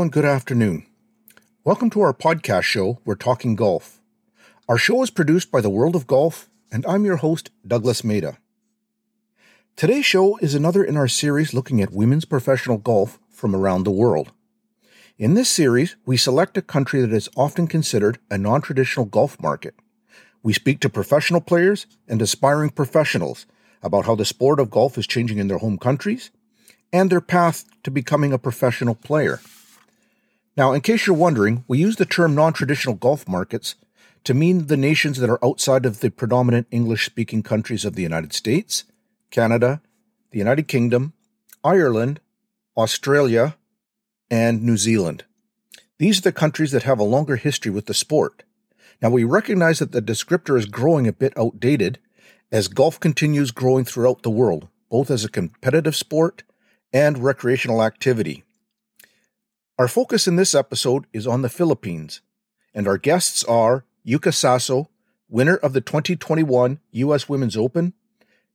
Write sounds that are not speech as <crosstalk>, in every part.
And good afternoon. Welcome to our podcast show, We're Talking Golf. Our show is produced by the World of Golf, and I'm your host, Douglas Maida. Today's show is another in our series looking at women's professional golf from around the world. In this series, we select a country that is often considered a non traditional golf market. We speak to professional players and aspiring professionals about how the sport of golf is changing in their home countries and their path to becoming a professional player. Now, in case you're wondering, we use the term non traditional golf markets to mean the nations that are outside of the predominant English speaking countries of the United States, Canada, the United Kingdom, Ireland, Australia, and New Zealand. These are the countries that have a longer history with the sport. Now, we recognize that the descriptor is growing a bit outdated as golf continues growing throughout the world, both as a competitive sport and recreational activity. Our focus in this episode is on the Philippines, and our guests are Yuka Saso, winner of the 2021 U.S. Women's Open,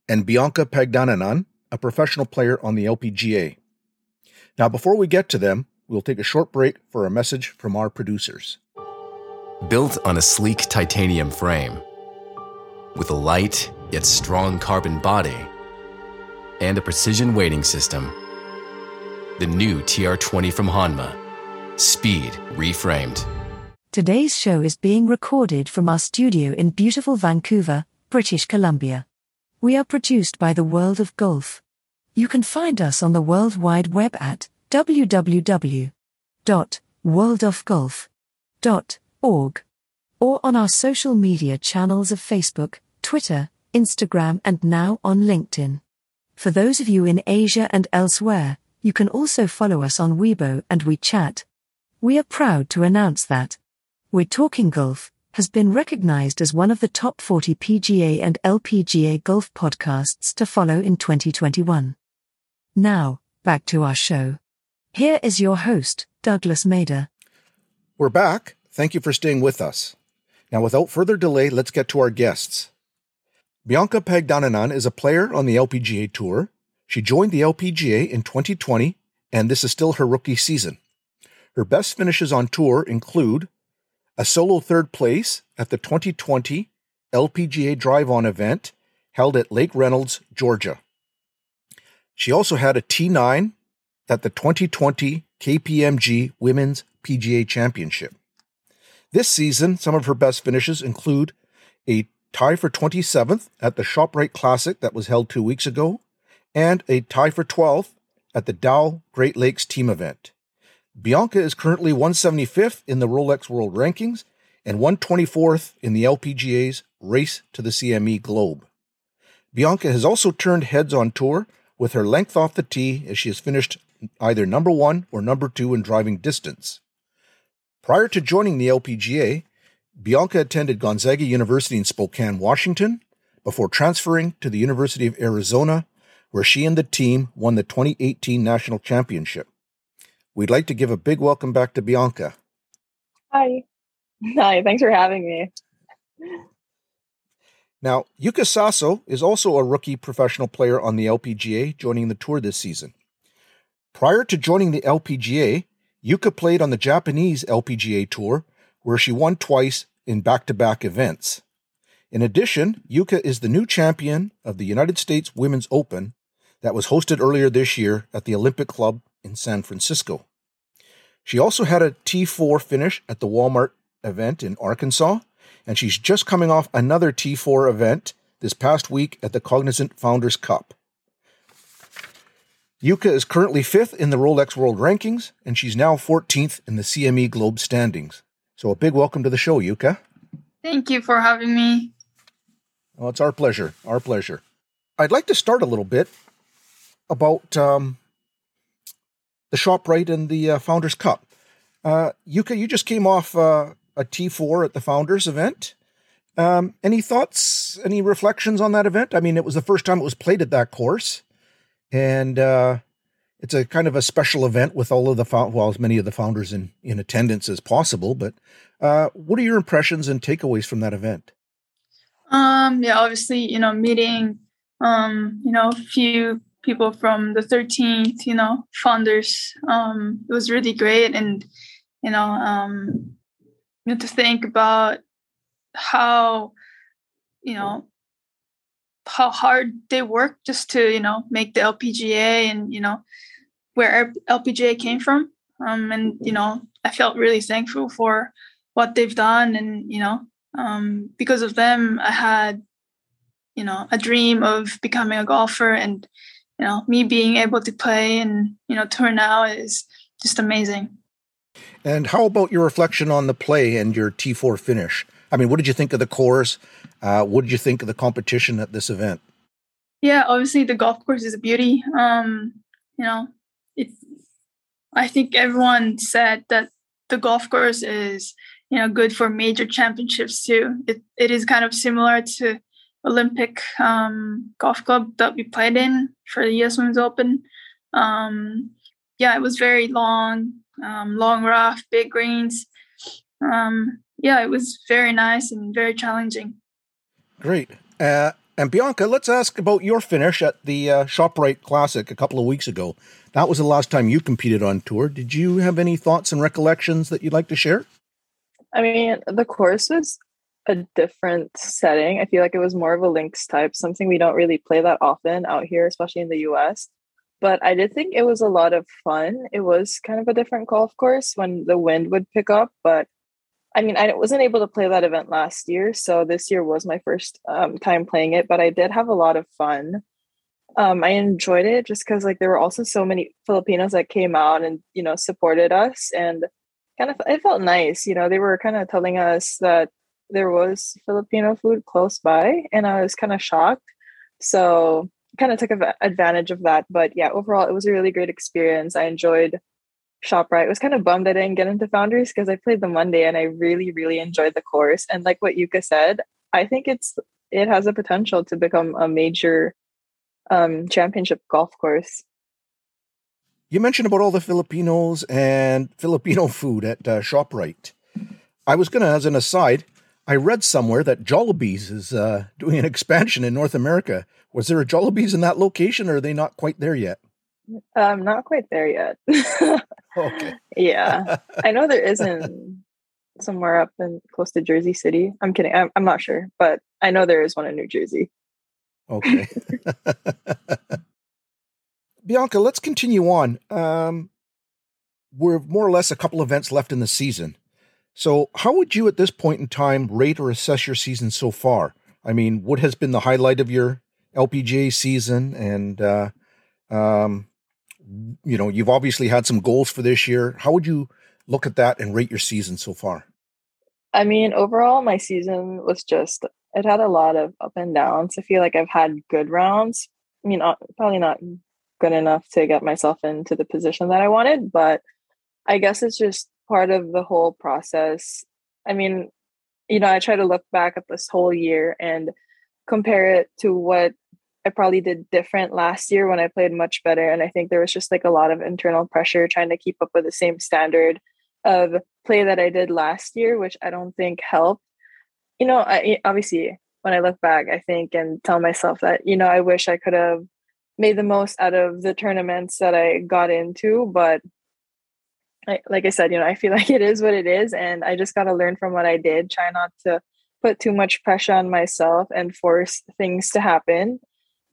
and Bianca Pagdanganan, a professional player on the LPGA. Now, before we get to them, we'll take a short break for a message from our producers. Built on a sleek titanium frame, with a light yet strong carbon body, and a precision weighting system the new TR20 from Hanma. Speed reframed. Today's show is being recorded from our studio in beautiful Vancouver, British Columbia. We are produced by the World of Golf. You can find us on the World Wide Web at www.worldofgolf.org or on our social media channels of Facebook, Twitter, Instagram, and now on LinkedIn. For those of you in Asia and elsewhere, you can also follow us on Weibo and WeChat. We are proud to announce that We're Talking Golf has been recognized as one of the top 40 PGA and LPGA golf podcasts to follow in 2021. Now, back to our show. Here is your host, Douglas Mader. We're back. Thank you for staying with us. Now, without further delay, let's get to our guests. Bianca Pagdanganan is a player on the LPGA Tour she joined the LPGA in 2020, and this is still her rookie season. Her best finishes on tour include a solo third place at the 2020 LPGA Drive On event held at Lake Reynolds, Georgia. She also had a T9 at the 2020 KPMG Women's PGA Championship. This season, some of her best finishes include a tie for 27th at the ShopRite Classic that was held two weeks ago, and a tie for 12th at the Dow Great Lakes team event. Bianca is currently 175th in the Rolex World Rankings and 124th in the LPGA's Race to the CME Globe. Bianca has also turned heads on tour with her length off the tee as she has finished either number one or number two in driving distance. Prior to joining the LPGA, Bianca attended Gonzaga University in Spokane, Washington, before transferring to the University of Arizona where she and the team won the 2018 national championship. We'd like to give a big welcome back to Bianca. Hi. Hi, thanks for having me. Now, Yuka Saso is also a rookie professional player on the LPGA, joining the tour this season. Prior to joining the LPGA, Yuka played on the Japanese LPGA Tour, where she won twice in back to back events. In addition, Yuka is the new champion of the United States Women's Open that was hosted earlier this year at the Olympic Club in San Francisco. She also had a T4 finish at the Walmart event in Arkansas, and she's just coming off another T4 event this past week at the Cognizant Founders Cup. Yuka is currently fifth in the Rolex World Rankings, and she's now 14th in the CME Globe standings. So, a big welcome to the show, Yuka. Thank you for having me. Well, it's our pleasure. Our pleasure. I'd like to start a little bit about um, the ShopRite and the uh, Founders Cup. Uh, Yuka, you just came off uh, a T4 at the Founders event. Um, any thoughts, any reflections on that event? I mean, it was the first time it was played at that course, and uh, it's a kind of a special event with all of the well, as many of the founders in in attendance as possible. But uh, what are your impressions and takeaways from that event? Um, yeah, obviously, you know, meeting, um, you know, a few people from the 13th, you know, founders. Um, it was really great, and you know, um, you know, to think about how, you know, how hard they work just to you know make the LPGA and you know where LPGA came from. Um, and you know, I felt really thankful for what they've done, and you know, um, because of them, I had you know a dream of becoming a golfer, and you know, me being able to play and you know tour now is just amazing. And how about your reflection on the play and your T4 finish? I mean, what did you think of the course? Uh, what did you think of the competition at this event? Yeah, obviously the golf course is a beauty. Um, you know, it's. I think everyone said that the golf course is you know good for major championships too. It it is kind of similar to Olympic um, golf club that we played in for the U.S. Women's Open. Um, yeah, it was very long, um, long rough, big greens. Um, yeah, it was very nice and very challenging. Great. Uh, and Bianca, let's ask about your finish at the uh, ShopRite Classic a couple of weeks ago. That was the last time you competed on tour. Did you have any thoughts and recollections that you'd like to share? I mean, the course was a different setting. I feel like it was more of a links type, something we don't really play that often out here, especially in the US. But I did think it was a lot of fun. It was kind of a different golf course when the wind would pick up, but I mean, I wasn't able to play that event last year, so this year was my first um, time playing it. But I did have a lot of fun. Um, I enjoyed it just because like there were also so many Filipinos that came out and you know supported us, and kind of it felt nice. You know, they were kind of telling us that there was Filipino food close by, and I was kind of shocked. So kind of took advantage of that. But yeah, overall, it was a really great experience. I enjoyed ShopRite. was kind of bummed I didn't get into Founders because I played the Monday and I really, really enjoyed the course. And like what Yuka said, I think it's it has a potential to become a major um, championship golf course. You mentioned about all the Filipinos and Filipino food at uh, ShopRite. I was going to, as an aside, I read somewhere that Jollibee's is uh, doing an expansion in North America. Was there a Jollibee's in that location, or are they not quite there yet? Um, not quite there yet. <laughs> okay. yeah, <laughs> I know there isn't somewhere up in close to Jersey City. I'm kidding. I'm, I'm not sure, but I know there is one in New Jersey. Okay. <laughs> Bianca, let's continue on. Um, we're more or less a couple events left in the season. So, how would you at this point in time rate or assess your season so far? I mean, what has been the highlight of your LPGA season? And uh, um, you know, you've obviously had some goals for this year. How would you look at that and rate your season so far? I mean, overall, my season was just, it had a lot of up and downs. I feel like I've had good rounds. I mean, probably not good enough to get myself into the position that I wanted, but I guess it's just part of the whole process. I mean, you know, I try to look back at this whole year and compare it to what I probably did different last year when I played much better. And I think there was just like a lot of internal pressure trying to keep up with the same standard of play that I did last year, which I don't think helped. You know, I, obviously, when I look back, I think and tell myself that, you know, I wish I could have made the most out of the tournaments that I got into. But Like I said, you know, I feel <laughs> like it is what it is. And I just got to learn from what I did, try not to put too much pressure on myself and force things to happen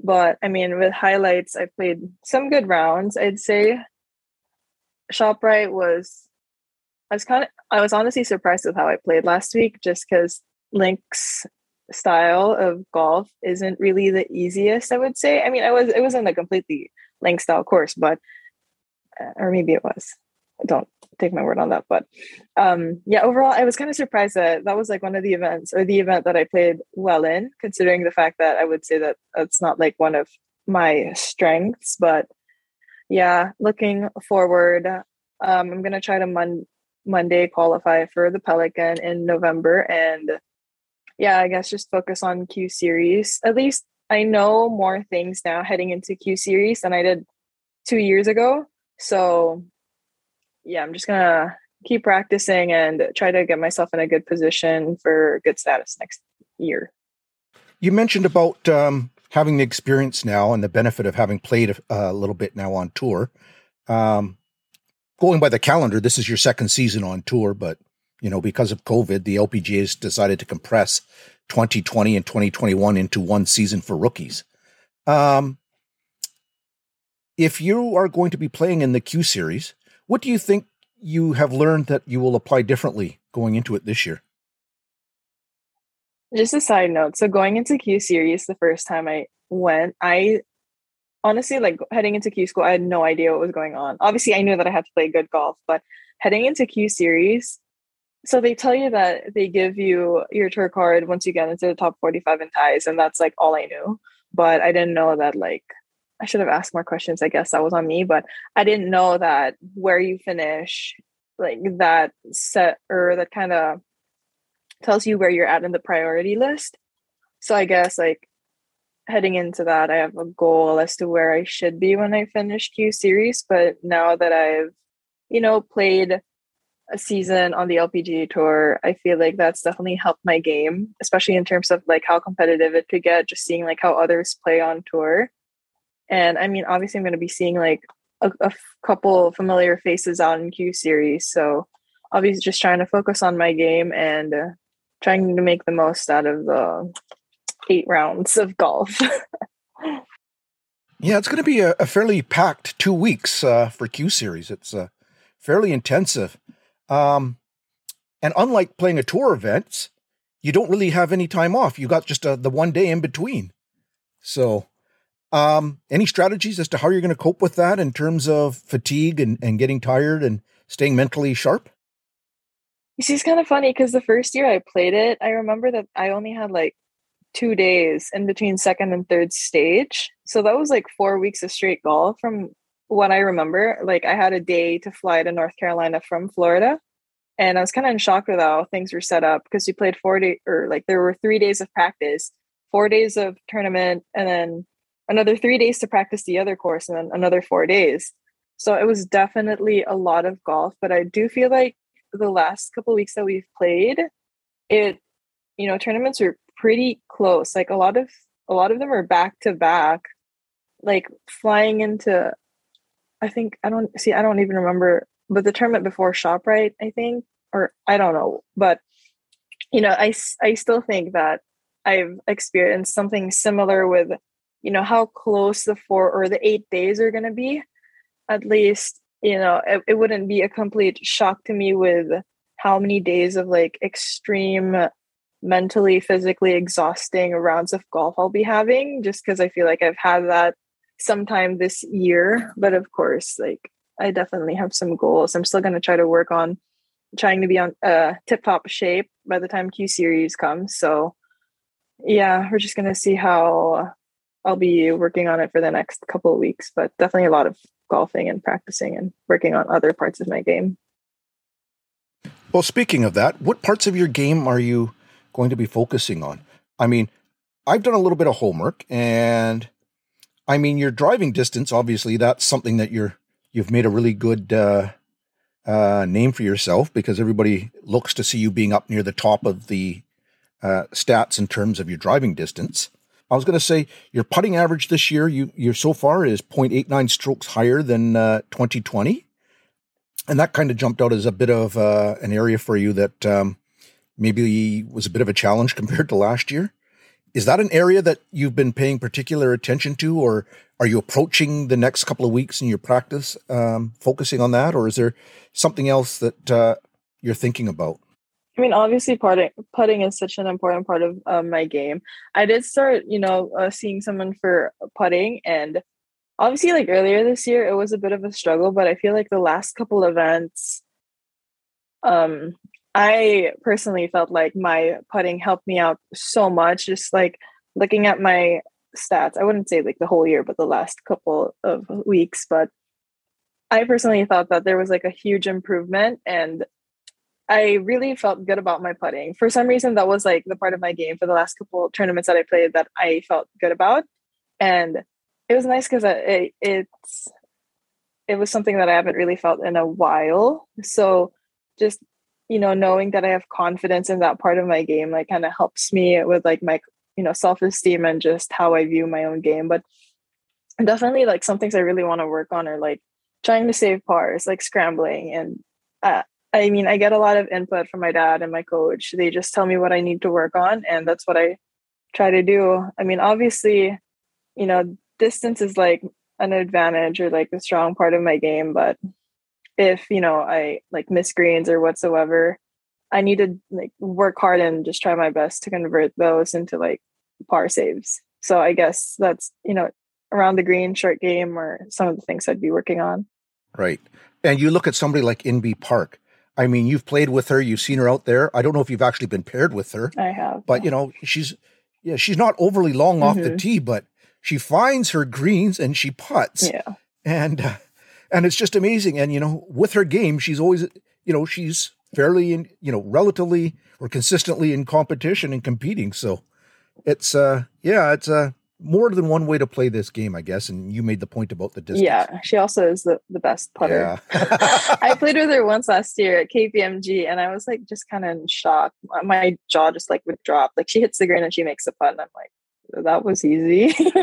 but I mean, with highlights, I played some good rounds. I'd say ShopRite was, I was kind of, I was honestly surprised with how I played last week just because links style of golf isn't really the easiest, I would say. I mean, I was, it wasn't a completely Link style course, but, uh, or maybe it was. Don't take my word on that. But um, yeah, overall, I was kind of surprised that that was like one of the events or the event that I played well in, considering the fact that I would say that that's not like one of my strengths. But yeah, looking forward, um, I'm gonna try to mon- Monday qualify for the Pelican in November, and yeah, I guess just focus on Q Series. At least I know more things now heading into Q Series than I did two years ago. So yeah, I'm just gonna keep practicing and try to get myself in a good position for good status next year. You mentioned about um, having the experience now and the benefit of having played a, a little bit now on tour, um, going by the calendar, this is your second season on tour, but you know because of COVID, the LPGA has decided to compress 2020 and 2021 into one season for rookies. Um, if you are going to be playing in the Q Series, what do you think you have learned that you will apply differently going into it this year? Just a side note. So going into Q series the first time I went, I honestly like heading into Q school, I had no idea what was going on. Obviously, I knew that I had to play good golf, but heading into Q series, so they tell you that they give you your tour card once you get into the top 45 in ties, and that's like all I knew. But I didn't know that like I should have asked more questions. I guess that was on me, but I didn't know that where you finish, like that set or that kind of tells you where you're at in the priority list. So I guess like heading into that, I have a goal as to where I should be when I finish Q series. But now that I've, you know, played a season on the LPGA tour, I feel like that's definitely helped my game, especially in terms of like how competitive it could get, just seeing like how others play on tour. And I mean, obviously, I'm going to be seeing like a, couple familiar faces out in Q series. So obviously, just trying to focus on my game and uh, trying to make the most out of the eight rounds of golf. <laughs> yeah, it's going to be a, a, fairly packed two weeks uh, for Q series. It's uh, fairly intensive. Um, and unlike playing a tour event, you don't really have any time off. You got just uh, the one day in between. So, um, any strategies as to how you're going to cope with that in terms of fatigue and, and getting tired and staying mentally sharp? You see, it's kind of funny because the first year I played it, I remember that I only had like two days in between second and third stage. So that was like four weeks of straight golf from what I remember. Like I had a day to fly to North Carolina from Florida. And I was kind of in shock with how things were set up because we played four days or like there were three days of practice, four days of tournament, and then another three days to practice the other course, and then another four days. So it was definitely a lot of golf, but I do feel like the last couple weeks that we've played, it you know tournaments are pretty close. Like a lot of a lot of them are back to back, like flying into. I think I don't see. I don't even remember, but the tournament before ShopRite, I think, or I don't know, but you know, I I still think that I've experienced something similar with, you know, how close the four or the eight days are going to be. At least you know it, it wouldn't be a complete shock to me with how many days of like extreme mentally physically exhausting rounds of golf i'll be having just because i feel like i've had that sometime this year but of course like i definitely have some goals i'm still going to try to work on trying to be on uh tip top shape by the time q series comes so yeah we're just going to see how i'll be working on it for the next couple of weeks but definitely a lot of golfing and practicing and working on other parts of my game. Well, speaking of that, what parts of your game are you going to be focusing on? I mean, I've done a little bit of homework and I mean, your driving distance, obviously, that's something that you're, you've made a really good, uh, uh, name for yourself because everybody looks to see you being up near the top of the uh, stats in terms of your driving distance. I was going to say your putting average this year, you you so far is 0.89 strokes higher than uh, 2020, and that kind of jumped out as a bit of uh, an area for you that um, maybe was a bit of a challenge <laughs> compared to last year. Is that an area that you've been paying particular attention to, or are you approaching the next couple of weeks in your practice um, focusing on that, or is there something else that uh, you're thinking about? I mean, obviously, putting putting is such an important part of um, my game. I did start, you know, uh, seeing someone for putting, and obviously, like earlier this year, it was a bit of a struggle. But I feel like the last couple events, um, I personally felt like my putting helped me out so much. Just like looking at my stats, I wouldn't say like the whole year, but the last couple of weeks. But I personally thought that there was like a huge improvement, and I really felt good about my putting. For some reason, that was like the part of my game for the last couple tournaments that I played that I felt good about, and it was nice because it, it's it was something that I haven't really felt in a while. So just you know knowing that I have confidence in that part of my game like kind of helps me with like my you know self esteem and just how I view my own game. But definitely like some things I really want to work on are like trying to save pars, like scrambling. And uh, I mean, I get a lot of input from my dad and my coach. They just tell me what I need to work on, and that's what I try to do. I mean, obviously, you know, distance is like an advantage or like a strong part of my game, but if you know I like miss greens or whatsoever, I need to like work hard and just try my best to convert those into like par saves. So I guess that's you know around the green, short game, or some of the things I'd be working on. Right. And you look at somebody like Inbee Park. I mean, you've played with her, you've seen her out there. I don't know if you've actually been paired with her. I have. But you know, she's yeah, she's not overly long mm-hmm. off the mm-hmm. tee, but she finds her greens and she puts. Yeah. And uh, and it's just amazing. And you know, with her game, she's always you know she's fairly in you know relatively or consistently in competition and competing. So it's uh yeah, it's uh more than one way to play this game, I guess. And you made the point about the distance. Yeah, she also is the, the best putter. Yeah. <laughs> I played with her once last year at KPMG, and I was like just kind of in shock. My jaw just like would drop. Like she hits the green and she makes a putt, and I'm like, that was easy. <laughs>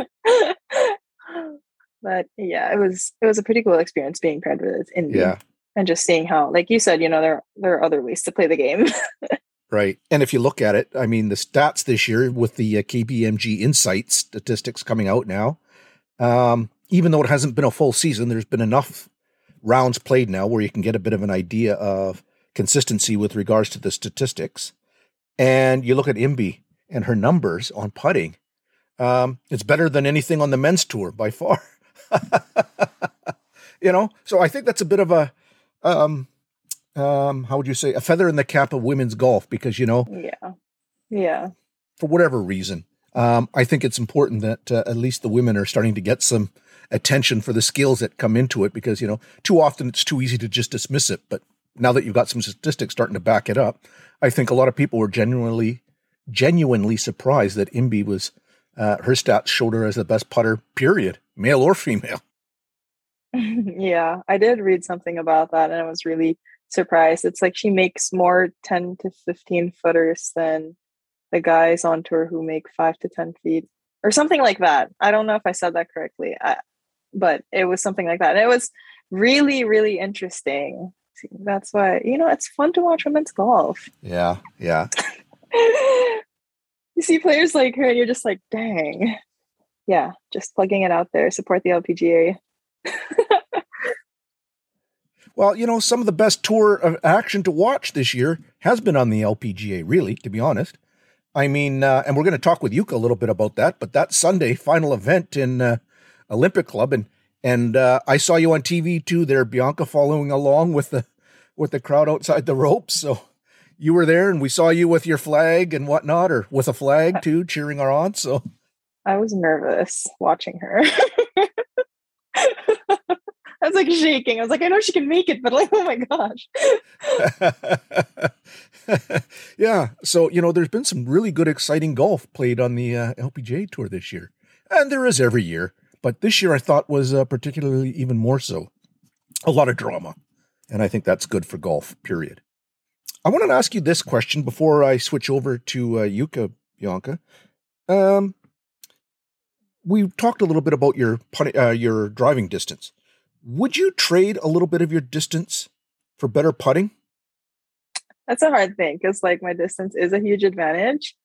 but yeah, it was it was a pretty cool experience being paired with Inbee. Yeah. And just seeing how, like you said, you know, there there are other ways to play the game. <laughs> Right. And if you look at it, I mean, the stats this year with the uh, KPMG Insight statistics coming out now, um, even though it hasn't been a full season, there's been enough rounds played now where you can get a bit of an idea of consistency with regards to the statistics. And you look at Inbee and her numbers on putting, um, it's better than anything on the men's tour by far. <laughs> you know, so I think that's a bit of a um, um, how would you say, a feather in the cap of women's golf because, you know, yeah, yeah, for whatever reason, um, I think it's important that uh, at least the women are starting to get some attention for the skills that come into it because, you know, too often it's too easy to just dismiss it. But now that you've got some statistics starting to back it up, I think a lot of people were genuinely, genuinely surprised that Inbee was, uh, her stats showed her as the best putter, period, male or female. <laughs> yeah, I did read something about that and it was really surprised. It's like she makes more 10 to 15 footers than the guys on tour who make five to 10 feet or something like that. I don't know if I said that correctly, I, but it was something like that. And it was really, really interesting. That's why, you know, it's fun to watch women's golf. Yeah. Yeah. <laughs> you see players like her and you're just like, dang. Yeah. Just plugging it out there. Support the LPGA. <laughs> Well, you know, some of the best tour of action to watch this year has been on the LPGA, really, to be honest. I mean, uh, and we're going to talk with Yuka a little bit about that, but that Sunday final event in uh, Olympic Club, and and uh, I saw you on TV too there, Bianca, following along with the with the crowd outside the ropes. So you were there, and we saw you with your flag and whatnot, or with a flag too, cheering her on. So I was nervous watching her. <laughs> I was like shaking. I was like, I know she can make it, but like, oh my gosh. <laughs> yeah. So, you know, there's been some really good, exciting golf played on the uh, LPGA tour this year. And there is every year. But this year I thought was uh, particularly even more so. A lot of drama. And I think that's good for golf, period. I wanted to ask you this question before I switch over to uh, Yuka, Bianca. Um, we talked a little bit about your uh, your driving distance. Would you trade a little bit of your distance for better putting? That's a hard thing because like my distance is a huge advantage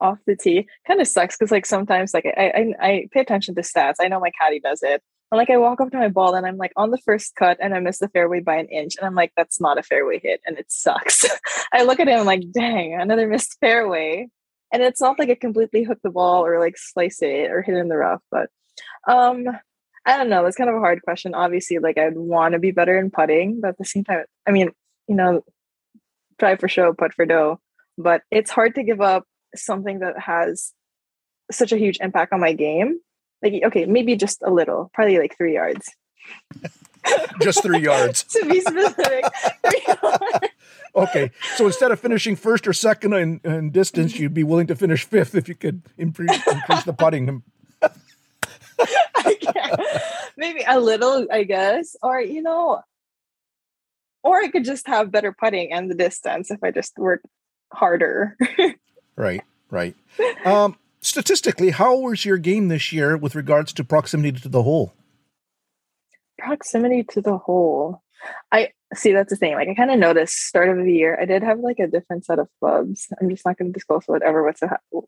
off the tee. Kind of sucks because like sometimes like I, I I pay attention to stats. I know my caddy does it. And like I walk up to my ball and I'm like on the first cut and I miss the fairway by an inch and I'm like that's not a fairway hit and it sucks. <laughs> I look at him I'm like dang another missed fairway and it's not like I completely hook the ball or like slice it or hit in the rough but um I don't know. That's kind of a hard question. Obviously, like I'd want to be better in putting, but at the same time, I mean, you know, try for show, put for dough. But it's hard to give up something that has such a huge impact on my game. Like, okay, maybe just a little, probably like three yards. <laughs> just three yards. <laughs> to be specific. <laughs> okay, so instead of finishing first or second in, in, distance, you'd be willing to finish fifth if you could increase, increase the putting <laughs> Maybe a little, I guess. Or, you know, or I could just have better putting and the distance if I just work harder. right, right. <laughs> Um, statistically, how was your game this year with regards to proximity to the hole? Proximity to the hole. I see that's the thing. Like I kind of noticed start of the year, I did have like a different set of clubs. I'm just not going to disclose whatever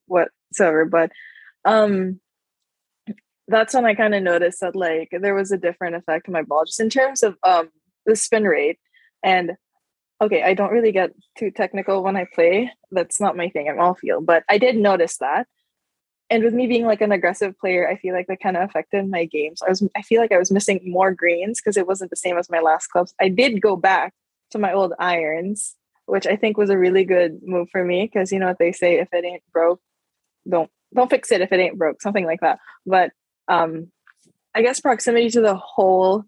whatsoever, but um that's when I kind of noticed that like there was a different effect on my ball just in terms of um the spin rate and okay, I don't really get too technical when I play. That's not my thing. I'm all feel, but I did notice that. And with me being like an aggressive player, I feel like that kind of affected my games. I was I feel like I was missing more greens because it wasn't the same as my last clubs. I did go back to my old irons, which I think was a really good move for me because you know what they say, if it ain't broke, don't don't fix it if it ain't broke, something like that. But um I guess proximity to the hole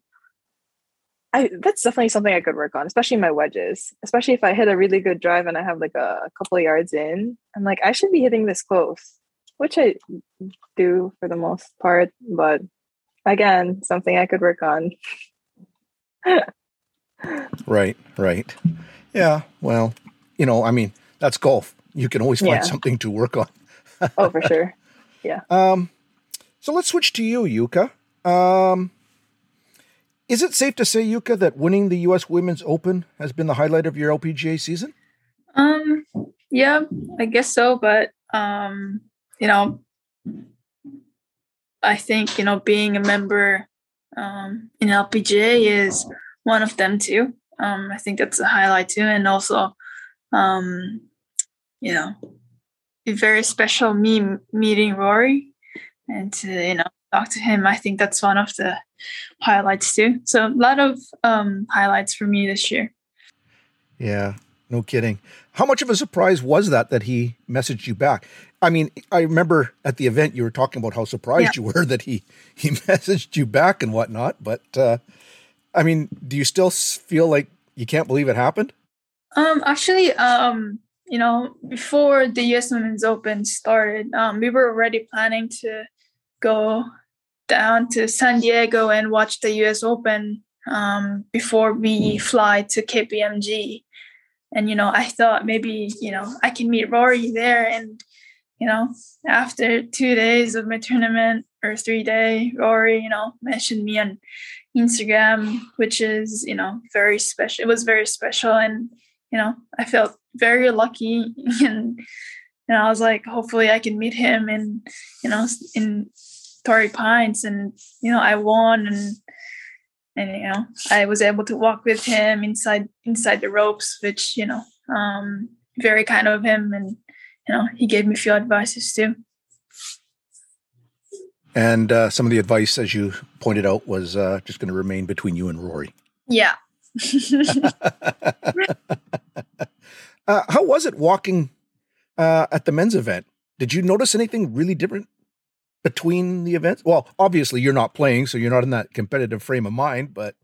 I that's definitely something I could work on, especially my wedges. Especially if I hit a really good drive and I have like a, a couple of yards in, I'm like, I should be hitting this close, which I do for the most part. But again, something I could work on. <laughs> right, right. Yeah, well, you know, I mean, that's golf. You can always find yeah. something to work on. oh, for sure. Yeah. <laughs> Um, so let's switch to you, Yuka. Um, is it safe to say, Yuka, that winning the U.S. Women's Open has been the highlight of your LPGA season? Um, yeah, I guess so. But um, you know, I think you know being a member um, in LPGA is one of them too. Um, I think that's a highlight too, and also, um, you know, very special me meeting Rory and to you know talk to him. I think that's one of the highlights too. So a lot of um, highlights for me this year. Yeah, no kidding. How much of a surprise was that that he messaged you back? I mean, I remember at the event you were talking about how surprised yeah. you were <laughs> that he he <laughs> messaged you back and whatnot. But uh, I mean, do you still feel like you can't believe it happened? Um, actually, um, you know, before the U.S. Women's Open started, um, we were already planning to go down to San Diego and watch the US Open um, before we fly to KPMG. And, you know, I thought maybe, you know, I can meet Rory there. And, you know, after two days of my tournament or three day, Rory, you know, mentioned me on Instagram, which is, you know, very special. It was very special. And, you know, I felt very lucky. <laughs> And, and I was like, hopefully I can meet him and, you know, in Torrey Pines, and you know I won, and and you know I was able to walk with him inside inside the ropes, which you know um, very kind of him, and you know he gave me a few advices too. And uh, some of the advice, as you pointed out, was uh, just going to remain between you and Rory. Yeah. <laughs> <laughs> uh, how was it walking uh, at the men's event? Did you notice anything really different between the events? Well, obviously you're not playing, so you're not in that competitive frame of mind. But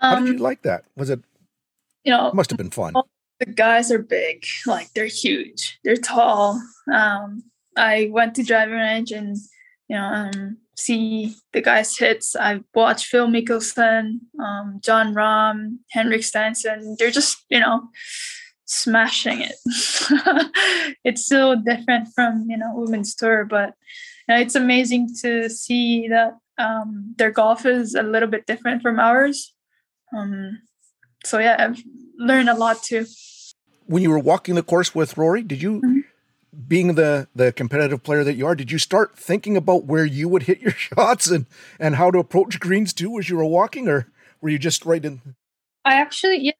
how did you um, like that? Was it? You know, must have been fun. The guys are big, like they're huge, they're tall. Um, I went to driving range and you know um, see the guys hits. I watched Phil Mickelson, um, Jon Rahm, Henrik Stenson. They're just you know smashing it. <laughs> it's so different from you know women's tour, but it's amazing to see that um, their golf is a little bit different from ours. Um, so yeah, I've learned a lot too. When you were walking the course with Rory, did you, mm-hmm. being the the competitive player that you are, did you start thinking about where you would hit your <laughs> shots and and how to approach greens too as you were walking, or were you just right in? I actually, yeah,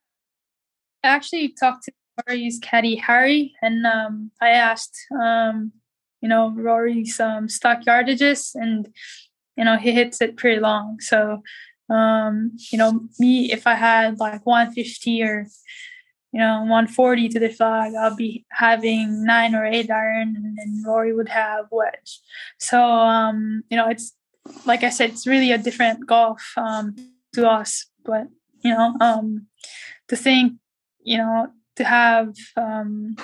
I actually talked to Rory's caddy Harry, and um, I asked um, you know Rory's um, stock yardages, and you know he hits it pretty long. So um, you know me, if I had like 150 or you know 140 to the flag, I'll be having nine or eight iron, and then Rory would have wedge. So um, you know it's like I said, it's really a different golf um, to us, but you know um, to think you know to have um,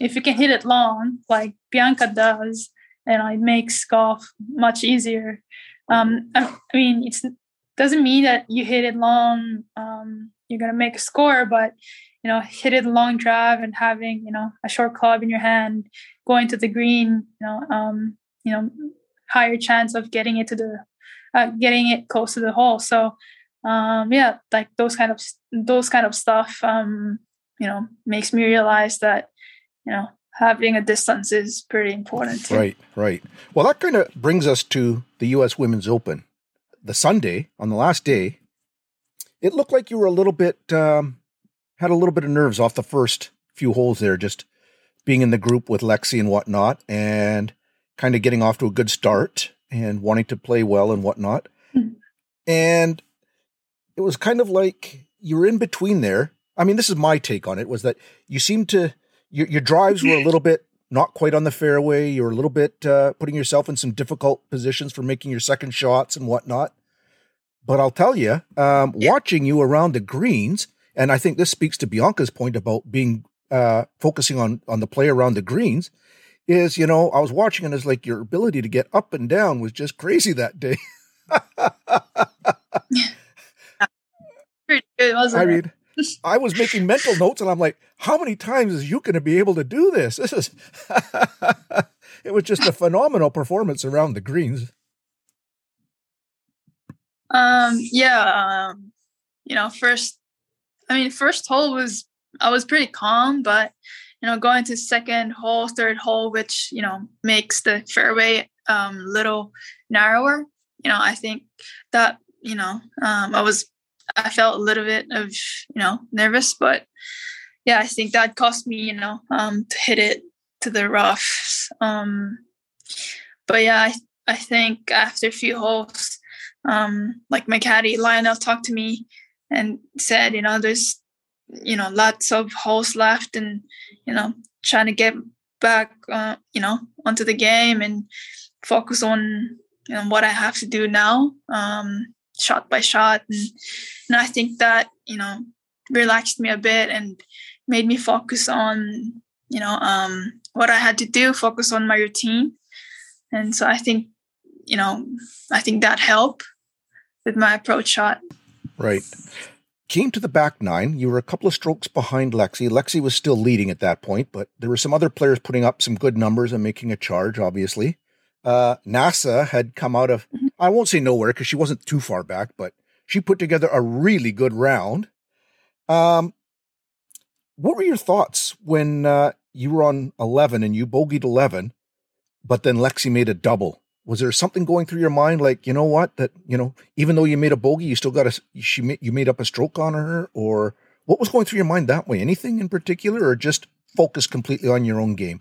if you can hit it long, like Bianca does, and it makes golf much easier. Um, I, mean, it doesn't mean that you hit it long, um, you're gonna make a score, but you know, hit it long drive and having, you know, a short club in your hand, going to the green, you know, um, you know, higher chance of getting it to the, uh, getting it close to the hole. So, um, yeah, like those kind of those kind of stuff, um, you know, makes me realize that, you know, having a distance is pretty important. Too. Right, right. Well, that kind of brings us to the U.S. Women's Open. The Sunday on the last day, it looked like you were a little bit um, had a little bit of nerves off the first few holes there, just being in the group with Lexi and whatnot, and kind of getting off to a good start and wanting to play well and whatnot. Mm-hmm. And it was kind of like you were in between there. I mean, this is my take on it was that you seemed to your, your drives were a little <laughs> bit not quite on the fairway. You were a little bit uh, putting yourself in some difficult positions for making your second shots and whatnot. But I'll tell you, um, watching you around the greens, and I think this speaks to Bianca's point about being uh, focusing on on the play around the greens. Is you know I was watching and it's like your ability to get up and down was just crazy that day. <laughs> <laughs> it wasn't. I mean, I was making mental notes and I'm like, how many times is you going to be able to do this? <laughs> This is, <laughs> it was just a phenomenal performance around the greens. Um, yeah, um, you know, first, I mean, first hole was, I was pretty calm, but, you know, going to second hole, third hole, which, you know, makes the fairway um little narrower, you know, I think that, you know, um, I was I felt a little bit of you know nervous, but yeah, I think that cost me you know um, to hit it to the rough. Um, but yeah, I I think after a few holes, um, like my caddy Lionel talked to me and said, you know, there's you know lots of holes left, and you know trying to get back, uh, you know, onto the game and focus on you know what I have to do now. Um, shot by shot. And, and i think that you know relaxed me a bit and made me focus on you know um, what i had to do focus on my routine. And so i think you know i think that helped with my approach shot. Right. Came to the back nine. You were a couple of strokes behind lexi. Lexi was still leading at that point but there were some other players putting up some good numbers and making a charge obviously. Uh, Nasa had come out of mm-hmm. I won't say nowhere because she wasn't too far back, but she put together a really good round. Um, what were your thoughts when uh, you were on 11 and you bogeyed 11, but then Lexi made a double? Was there something going through your mind like, you know what, that, you know, even though you made a bogey, you still got a, she made, you made up a stroke on her or what was going through your mind that way? Anything in particular or just focus completely on your own game?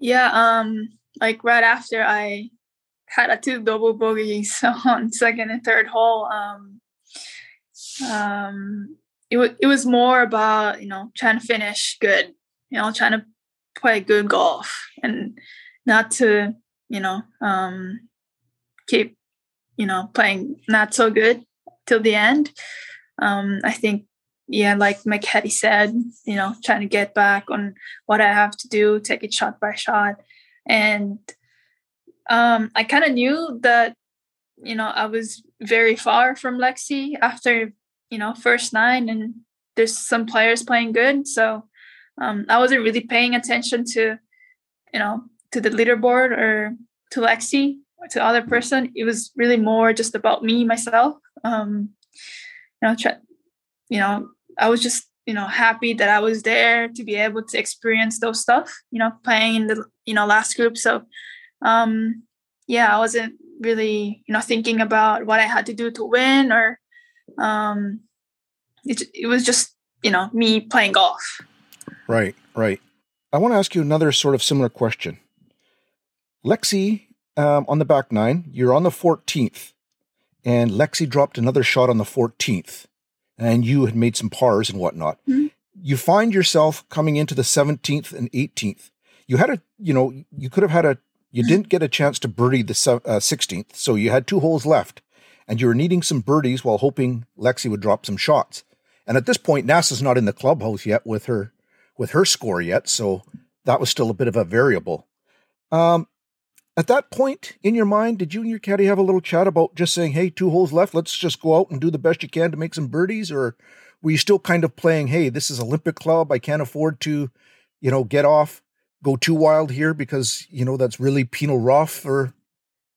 Yeah. Um, like right after I had a two double bogeys <laughs> on second and third hole. Um, um, it was it was more about you know trying to finish good, you know, trying to play good golf and not to you know um, keep you know playing not so good till the end. Um, I think yeah, like my caddy said, you know, trying to get back on what I have to do, take it shot by shot, and um, I kind of knew that, you know, I was very far from Lexi after, you know, first nine, and there's some players playing good. So um, I wasn't really paying attention to, you know, to the leaderboard or to Lexi or to other person. It was really more just about me, myself. Um, you know, try, you know, I was just you know happy that I was there to be able to experience those stuff. You know, playing in the you know last group. So um, yeah, I wasn't really, you know, thinking about what I had to do to win or um, it, it was just, you know, me playing golf. Right, right. I want to ask you another sort of similar question. Lexi, um, on the back nine, you're on the 14th, and Lexi dropped another shot on the 14th, and you had made some pars and whatnot. Mm-hmm. You find yourself coming into the 17th and 18th. You had a, you know, you could have had a you <gasps> didn't get a chance to birdie the uh, 16th, so you had two holes left, and you were needing some birdies while hoping Lexi would drop some shots. And at this point, Nasa's not in the clubhouse yet with her with her score yet, so that was still a bit of a variable. Um, At that point in your mind, did you and your caddy have a little chat about just saying, "Hey, two holes left. Let's just go out and do the best you can to make some birdies," or were you still kind of playing, "Hey, this is Olympic Club. I can't afford to, you know, get off, go too wild here because you know that's really penal rough," or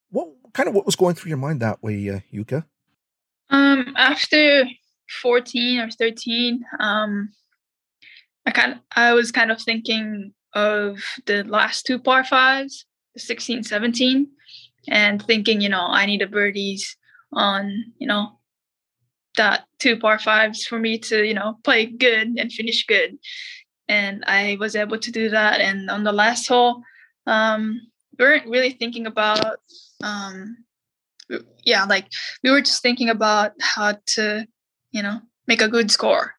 what kind of what was going through your mind that way, uh, Yuka? Um, after 14 or 13, um, I kind of, I was kind of thinking of the last two par fives, the 16, 17, and thinking, you know, I need a birdies on, you know, that two par fives for me to, you know, play good and finish good. And I was able to do that. And on the last hole, um, we weren't really thinking about um, yeah, like we were just thinking about how to, you know, make a good score.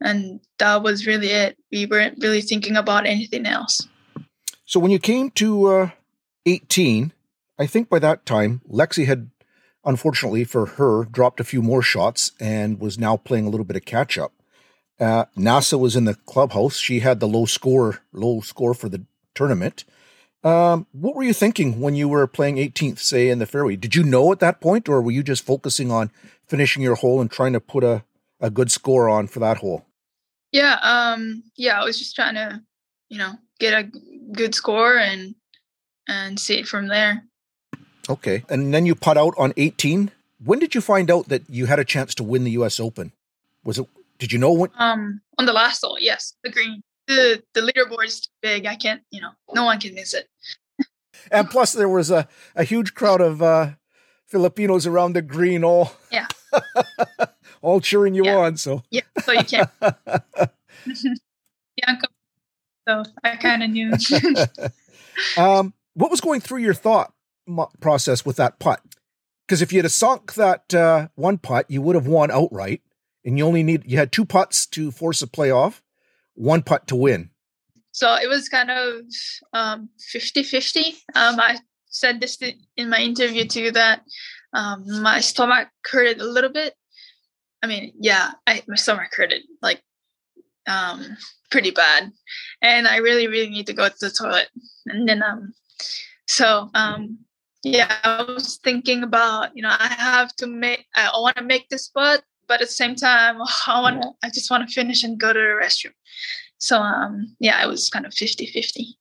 And that was really it. We weren't really thinking about anything else. So when you came to uh, 18, I think by that time, Lexi had, unfortunately for her, dropped a few more shots and was now playing a little bit of catch up. Uh, Nasa was in the clubhouse. She had the low score, low score for the tournament. Um, what were you thinking when you were playing 18th, say in the fairway? Did you know at that point, or were you just focusing on finishing your hole and trying to put a, a good score on for that hole? Yeah, um, yeah, I was just trying to, you know, get a good score and and see it from there. Okay, and then you put out on 18. When did you find out that you had a chance to win the U.S. Open? Was it? Did you know when? Um, on the last hole, yes, the green the the leaderboard is too big. I can't, you know, no one can miss it. and plus, there was a, a huge crowd of uh, Filipinos around the green, all yeah, <laughs> all cheering you yeah. on. So yeah, so you can't. <laughs> yeah, so I kind of knew. <laughs> um, what was going through your thought process with that putt? Because if you had sunk that uh, one putt, you would have won outright, and you only need you had two putts to force a playoff one putt to win. So it was kind of um, 50-50. Um, I said this in my interview too that um, my stomach hurted a little bit. I mean, yeah, I, my stomach hurted like um, pretty bad, and I really, really need to go to the toilet. And then, um, so um, yeah, I was thinking about you know I have to make I want to make this putt, but at the same time <laughs> i want to i just want to finish and go to the restroom. So um yeah it was kind of 50 50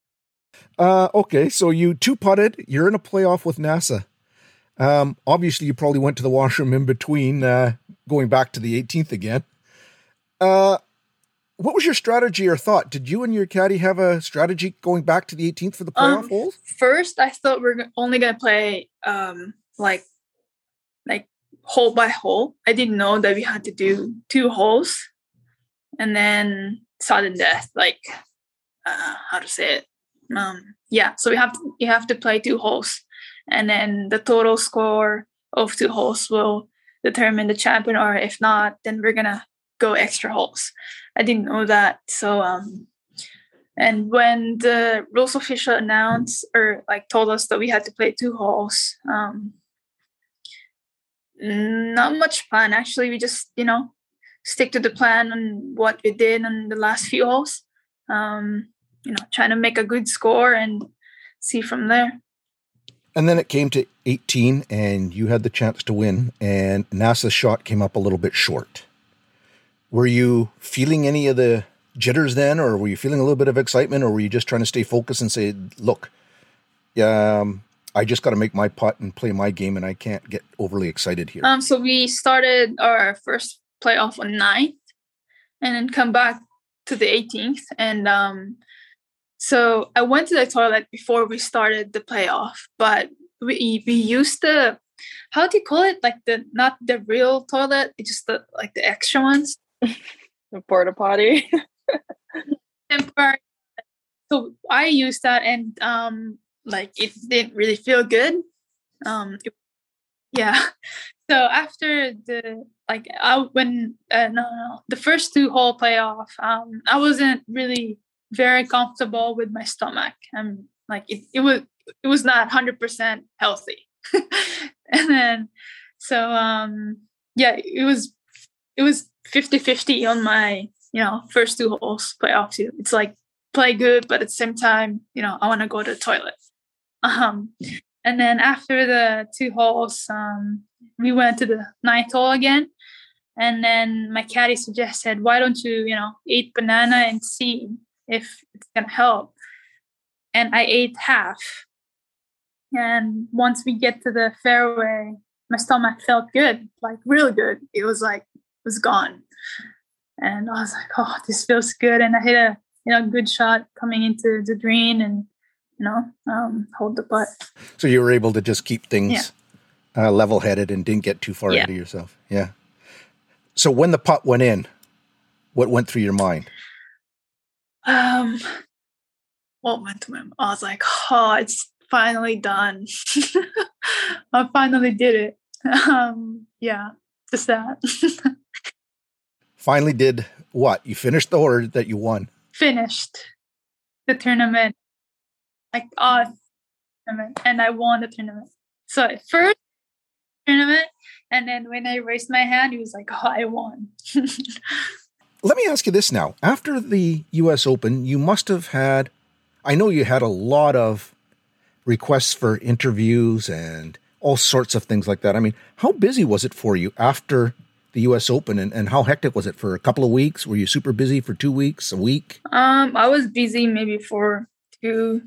uh okay so you two putted you're in a playoff with nasa. Um obviously you probably went to the washroom in between uh going back to the 18th again. Uh what was your strategy or thought? Did you and your caddy have a strategy going back to the 18th for the playoff um, holes? First, I thought we are only going to play um, like hole by hole. I didn't know that we had to do two holes and then sudden death, like uh, how to say it. Um, yeah, so we have to you have to play two holes, and then the total score of two holes will determine the champion. Or if not, then we're gonna go extra holes. I didn't know that, so um, and when the rules official announced or like told us that we had to play two holes, um, not much plan actually. We just you know stick to the plan and what we did in the last <laughs> few holes. Um, you know, trying to make a good score and see from there. And then it came to 18, and you had the chance to win, and Nasa's shot came up a little bit short. Were you feeling any of the jitters then, or were you feeling a little bit of excitement, or were you just trying to stay focused and say, look, um, I just got to make my putt and play my game, and I can't get overly excited here. Um, so we started our first playoff on 9th, and then come back to the 18th, and um, so I went to the toilet before we started the playoff, but we we used the how do you call it? Like the not the real toilet, it's just the like the extra ones. <laughs> the porta potty. <laughs> so I used that, and um, like it didn't really feel good. Um it, yeah. <laughs> So after the like i when uh, no no the first two hole playoff um i wasn't really very comfortable with my stomach. And like it, it was it was not 100% healthy. <laughs> And then so um yeah it was it was 50 50 on my you know first two holes playoff too. It's like play good but at the same time you know i want to go to the toilet Um, and then after the two holes, um, we went to the ninth hole again. And then my caddy suggested, why don't you, you know, eat banana and see if it's gonna help. And I ate half. And once we get to the fairway, my stomach felt good, like real good. It was like it was gone. And I was like, oh, this feels good. And I hit a you know good shot coming into the green and you know um, hold the putt. So you were able to just keep things yeah. uh, level headed and didn't get too far yeah. into yourself. Yeah. So when the putt went in, what went through your mind? Um, what went through my mind? I was like, oh, it's finally done. <laughs> I finally did it. Um, yeah, just that. <laughs> finally did what? You finished the order that you won. Finished the tournament. Like oh, tournament, and I won the tournament. So first tournament, and then when I raised my hand, he was like, "Oh, I won." <laughs> Let me ask you this now. After the U.S. Open, you must have had. I know you had a lot of requests for interviews and all sorts of things like that. I mean, how busy was it for you after the U.S. Open, and, and how hectic was it for a couple of weeks? Were you super busy for two weeks, a week? Um, I was busy maybe for two,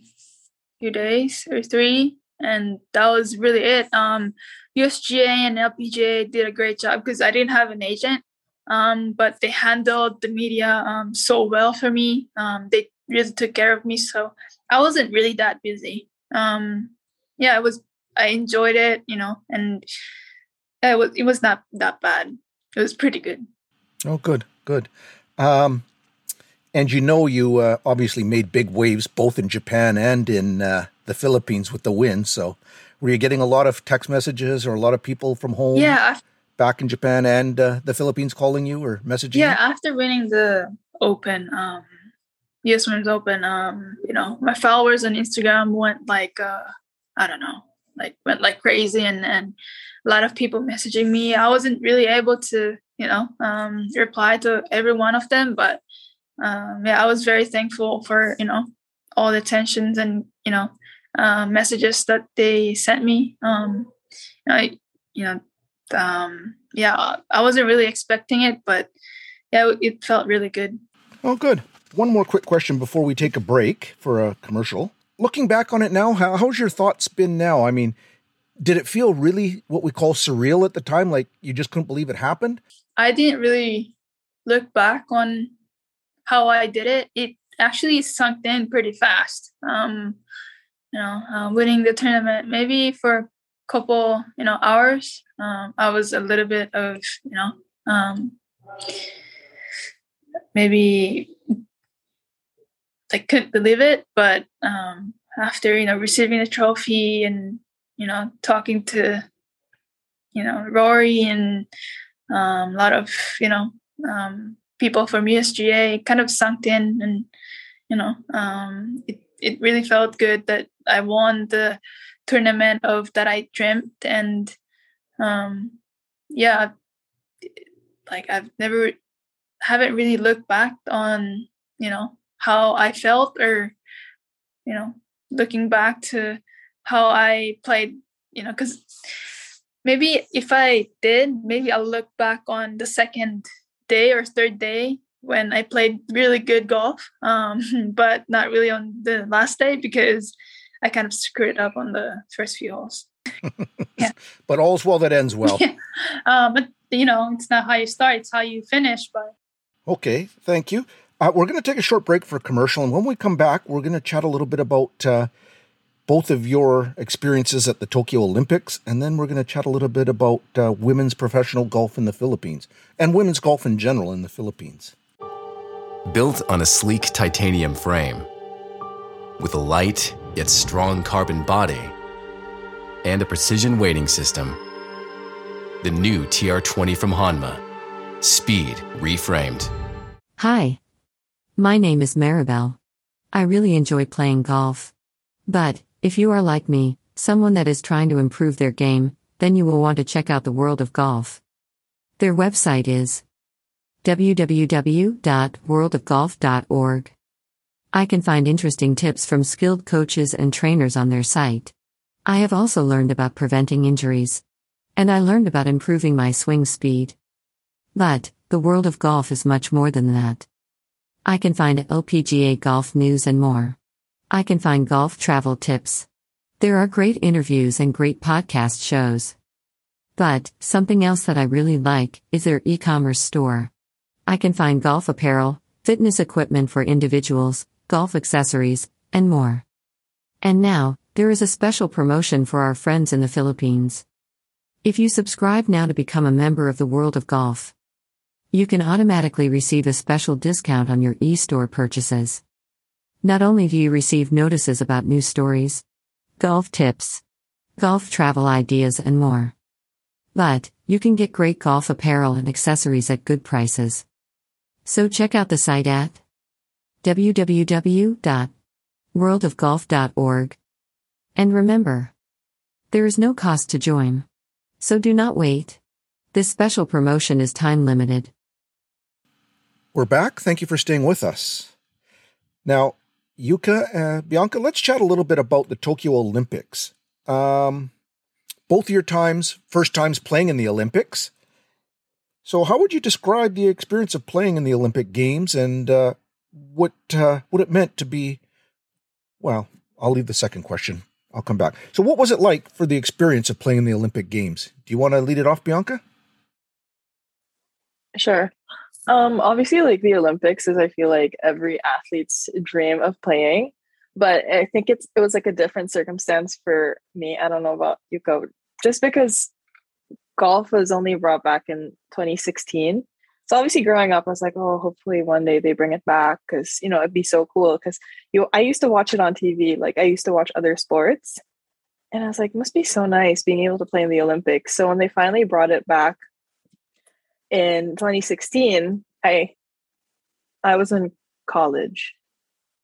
two days or three, and that was really it. Um, USGA and LPGA did a great job because I didn't have an agent, um, but they handled the media um, so well for me. Um, they really took care of me, so I wasn't really that busy. Um, yeah, it was. I enjoyed it, you know, and it was it was not that bad. It was pretty good. Oh, good, good. Um, and you know, you uh, obviously made big waves both in Japan and in uh, the Philippines with the win. So, were you getting a lot of text messages or a lot of people from home? Yeah, back in Japan and uh, the Philippines calling you or messaging? Yeah, you? after winning the Open, um, US Women's Open, um, you know, my followers on Instagram went like, uh, I don't know, like went like crazy, and and a lot of people messaging me. I wasn't really able to, you know, um, reply to every one of them, but um, yeah, I was very thankful for you know all the attentions and you know uh, messages that they sent me. Um, I, you know, um, yeah, I wasn't really expecting it, but yeah, it felt really good. Oh, good. One more quick question before we take a break for a commercial. Looking back on it now, how, how's your thoughts been now? I mean, did it feel really what we call surreal at the time? Like you just couldn't believe it happened? I didn't really look back on how I did it. It actually sunk in pretty fast. Um, you know, uh, winning the tournament maybe for a couple, you know, hours. Um, I was a little bit of, you know, um, maybe I couldn't believe it, but um, after you know receiving the trophy and you know talking to you know Rory and um, a lot of you know um, people from USGA, kind of sunk in, and you know um, it it really felt good that I won the tournament of that I dreamt, and um, yeah, like I've never haven't really looked back on you know how I felt or you know looking back to how I played you know because maybe if I did maybe I'll look back on the second day or third day when I played really good golf um, <laughs> but not really on the last day because I kind of screwed up on the first few holes. <laughs> Yeah. But all's well that ends well. <laughs> Yeah. Uh, but you know it's not how you start it's how you finish but okay thank you. Uh, we're going to take a short break for a commercial, and when we come back, we're going to chat a little bit about uh, both of your experiences at the Tokyo Olympics, and then we're going to chat a little bit about uh, women's professional golf in the Philippines and women's golf in general in the Philippines. Built on a sleek titanium frame, with a light yet strong carbon body, and a precision weighting system, the new TR20 from Hanma. Speed reframed. Hi. My name is Maribel. I really enjoy playing golf. But, if you are like me, someone that is trying to improve their game, then you will want to check out the world of golf. Their website is www.worldofgolf.org. I can find interesting tips from skilled coaches and trainers on their site. I have also learned about preventing injuries. And I learned about improving my swing speed. But, the world of golf is much more than that. I can find LPGA golf news and more. I can find golf travel tips. There are great interviews and great podcast shows. But, something else that I really like is their e commerce store. I can find golf apparel, fitness equipment for individuals, golf accessories, and more. And now, there is a special promotion for our friends in the Philippines. If you subscribe now to become a member of the world of golf, you can automatically receive a special discount on your e store purchases. Not only do you receive notices about new stories, golf tips, golf travel ideas, and more, but you can get great golf apparel and accessories at good prices. So check out the site at www.worldofgolf.org. And remember, there is no cost to join. So do not wait. This special promotion is time limited. We're back. Thank you for staying with us. Now, Yuka, uh, Bianca, let's chat a little bit about the Tokyo Olympics. Um, both your times, first times playing in the Olympics. So, how would you describe the experience of playing in the Olympic Games and uh, what uh, what it meant to be? Well, I'll leave the second question. I'll come back. So, what was it like for the experience of playing in the Olympic Games? Do you want to lead it off, Bianca? Sure. Um, obviously, like the Olympics is, I feel like every athlete's dream of playing. But I think it's it was like a different circumstance for me. I don't know about you, go just because golf was only brought back in 2016. So obviously, growing up, I was like, oh, hopefully one day they bring it back because you know it'd be so cool. Because you, I used to watch it on TV. Like I used to watch other sports, and I was like, must be so nice being able to play in the Olympics. So when they finally brought it back in 2016, I I was in college.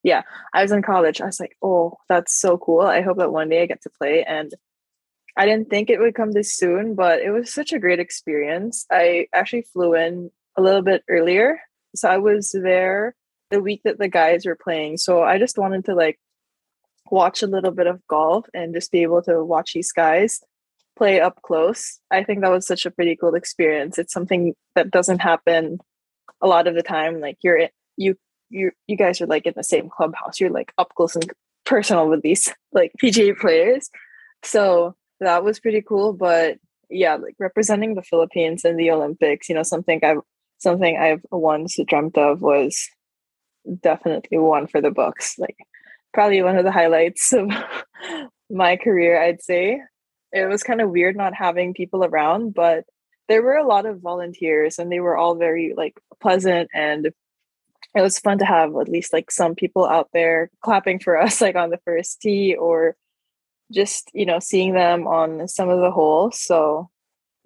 Yeah, I was in college. I was like, oh, that's so cool. I hope that one day I get to play. And I didn't think it would come this soon, but it was such a great experience. I actually flew in a little bit earlier. So I was there the week that the guys were playing. So I just wanted to like watch a little bit of golf and just be able to watch these guys play up close. I think that was such a pretty cool experience. It's something that doesn't happen a lot of the time. Like you're you you you guys are like in the same clubhouse. You're like up close and personal with these <laughs> like PGA players. So that was pretty cool. But yeah, like representing the Philippines in the Olympics, you know, something I've something I've once dreamt of was definitely one for the books. Like probably one of the highlights of <laughs> my career, I'd say it was kind of weird not having people around, but there were a lot of volunteers and they were all very like pleasant and it was fun to have at least like some people out there clapping for us <laughs> like on the first tee or just you know seeing them on some of the holes so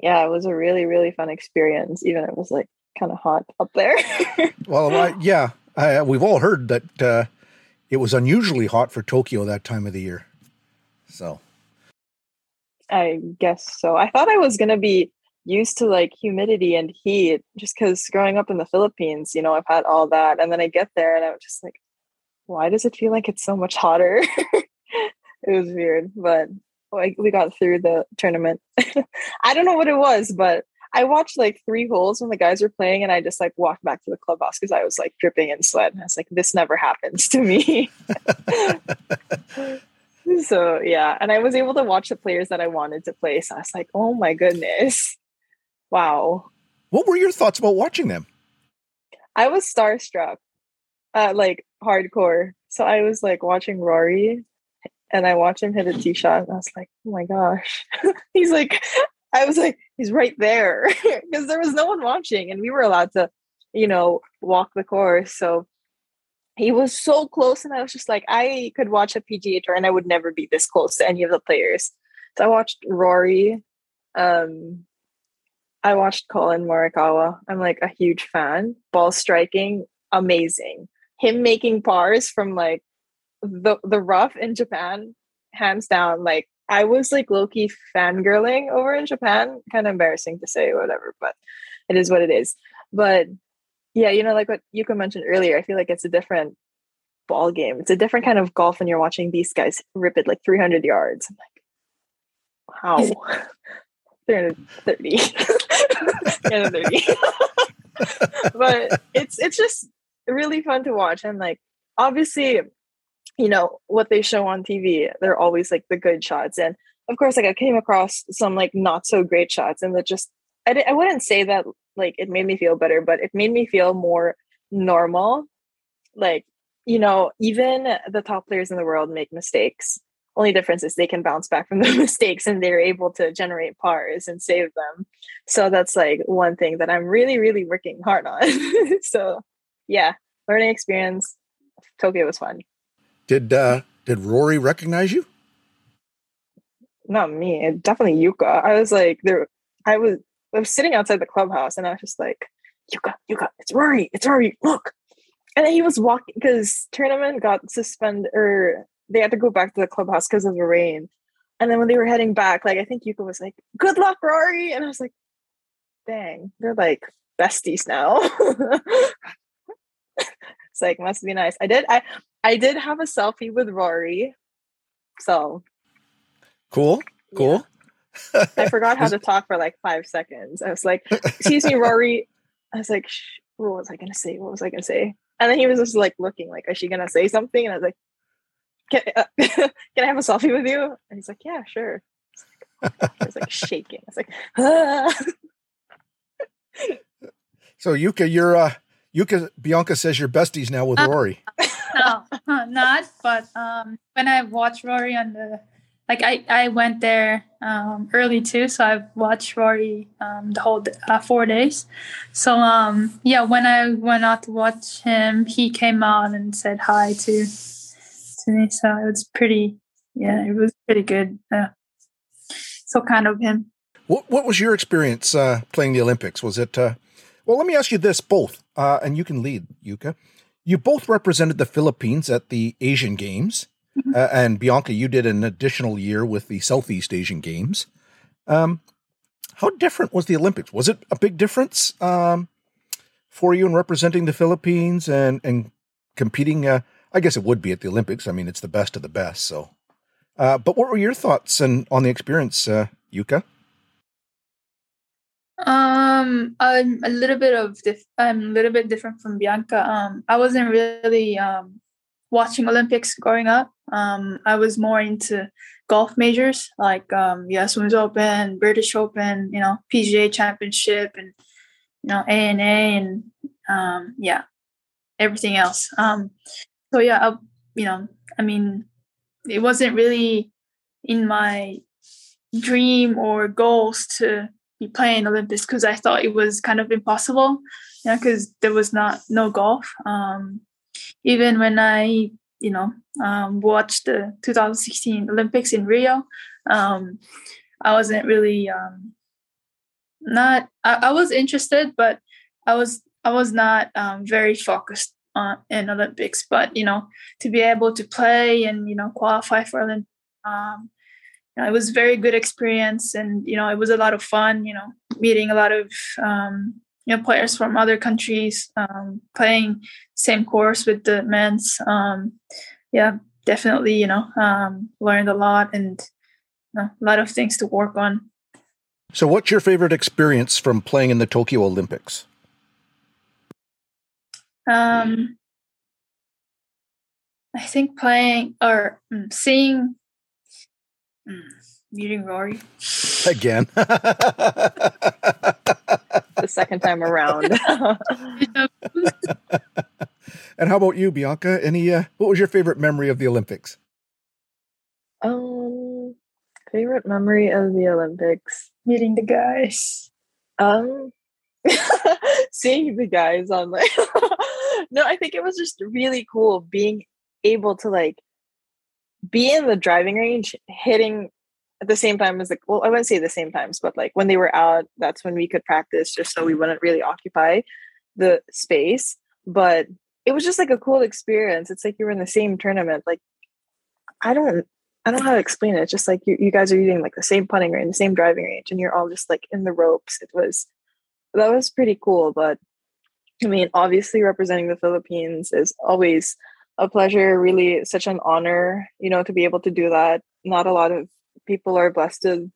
yeah it was a really really fun experience even it was like kind of hot up there. <laughs> Well yeah I, we've all heard that uh, it was unusually hot for tokyo that time of the year so I guess so. I thought I was gonna be used to like humidity and heat just because growing up in the Philippines, you know, I've had all that. And then I get there and I'm just like, why does it feel like it's so much hotter? <laughs> it was weird, but like we got through the tournament. <laughs> I don't know what it was, but I watched like three holes when the guys were playing, and I just like walked back to the clubhouse because I was like dripping in sweat. And I was like, this never happens to me. <laughs> <laughs> so yeah, and I was able to watch the players that I wanted to play. So I was like, oh my goodness, wow. What were your thoughts about watching them? I was starstruck, uh, like hardcore. So I was like watching Rory, and I watched him hit a tee shot, and I was like, oh my gosh, <laughs> he's like, I was like, he's right there <laughs> because there was no one watching, and we were allowed to, you know, walk the course. So he was so close and i was just like i could watch a pga tour and i would never be this close to any of the players. So i watched rory um i watched collin morikawa. I'm like a huge fan. Ball striking amazing. Him making pars from like the the rough in japan hands down. Like i was like low-key fangirling over in japan. Kind of embarrassing to say whatever but it is what it is. But yeah, you know, like what Yuka mentioned earlier, I feel like it's a different ball game. It's a different kind of golf when you're watching these guys rip it like 300 yards. I'm like, how? <laughs> 330. 330. <laughs> but it's it's just really fun to watch and like obviously you know what they show on TV they're always like the good shots and of course like I came across some like not so great shots and that just I, I wouldn't say that like it made me feel better but it made me feel more normal like you know, even the top players in the world make mistakes. Only difference is they can bounce back from <laughs> the mistakes and they're able to generate pars and save them. So that's like one thing that I'm really, really working hard on. <laughs> so yeah, learning experience. Tokyo was fun. Did uh did Rory recognize you? Not me. Definitely Yuka. I was like there I was I was sitting outside the clubhouse and I was just like, Yuka, Yuka, it's Rory, it's Rory, look, and then he was walking because tournament got suspended or they had to go back to the clubhouse because of the rain. And then when they were heading back, like I think Yuka was like, "Good luck, Rory," and I was like, "Dang, they're like besties now." <laughs> it's like must be nice. I did. I I did have a selfie with Rory, so cool, cool. Yeah. <laughs> I forgot how to talk for like five seconds. I was like, "Excuse me, <laughs> Rory." I was like, "What was I gonna say? What was I gonna say?" And then he was just like looking like, is she gonna say something? And I was like, can, uh, <laughs> can I have a selfie with you? And he's like, yeah, sure. I was like shaking. I was like, ah. so Yuka, you're uh, Yuka Bianca says you're besties now with uh, Rory. no, not. But um, when I watched Rory on the like I, I went there um, early too, so I've watched Rory um, the whole uh, four days. So um, yeah, when I went out to watch him, he came out and said hi to to me. So it was pretty, yeah, it was pretty good. Uh, so kind of him. What What was your experience uh, playing the Olympics? Was it? Uh, well, let me ask you this both, uh, and you can lead, Yuka. You both represented the Philippines at the Asian Games. Uh, and Bianca, you did an additional year with the Southeast Asian Games. Um, how different was the Olympics? Was it a big difference um, for you in representing the Philippines and and competing? Uh, I guess it would be at the Olympics. I mean, it's the best of the best. So, uh, but what were your thoughts and on the experience, uh, Yuka? Um, I'm a little bit of dif- I'm a little bit different from Bianca. Um, I wasn't really um watching Olympics growing up. Um, I was more into golf majors like um, US Women's Open, British Open, you know, PGA Championship, and you know A and A, um, yeah, everything else. Um, so yeah, I, you know, I mean, it wasn't really in my dream or goals to be playing Olympics because I thought it was kind of impossible, you know, because there was not no golf. Um, even when I, you know, um, watched the 2016 Olympics in Rio, um, I wasn't really um, not. I, I, was interested, but I was I was not um, very focused on in Olympics. But you know, to be able to play and you know qualify for Olympics. Um, you know, it was very good experience and you know it was a lot of fun you know meeting a lot of um, you know players from other countries um, playing same course with the men's um, yeah definitely you know um, learned a lot and you know, a lot of things to work on. So what's your favorite experience from playing in the tokyo olympics? Um i think playing or um, seeing um, meeting rory. Again <laughs> <laughs> the second time around. <laughs> and how about you, Bianca? Any uh, what was your favorite memory of the Olympics? Um, favorite memory of the Olympics? Meeting the guys. Um, <laughs> seeing the guys on like. <laughs> no, I think it was just really cool being able to like be in the driving range, hitting at the same time as like well i wouldn't say the same times but like when they were out that's when we could practice just so we mm-hmm. wouldn't really occupy the space. But it was just like a cool experience. It's like you were in the same tournament. Like i don't i don't know how to explain it. It's just like you, you guys are using like the same putting range the same driving range and you're all just like in the ropes. It was that was pretty cool. But i mean obviously representing the philippines is always a pleasure, really such an honor, you know, to be able to do that. Not a lot of people are blessed with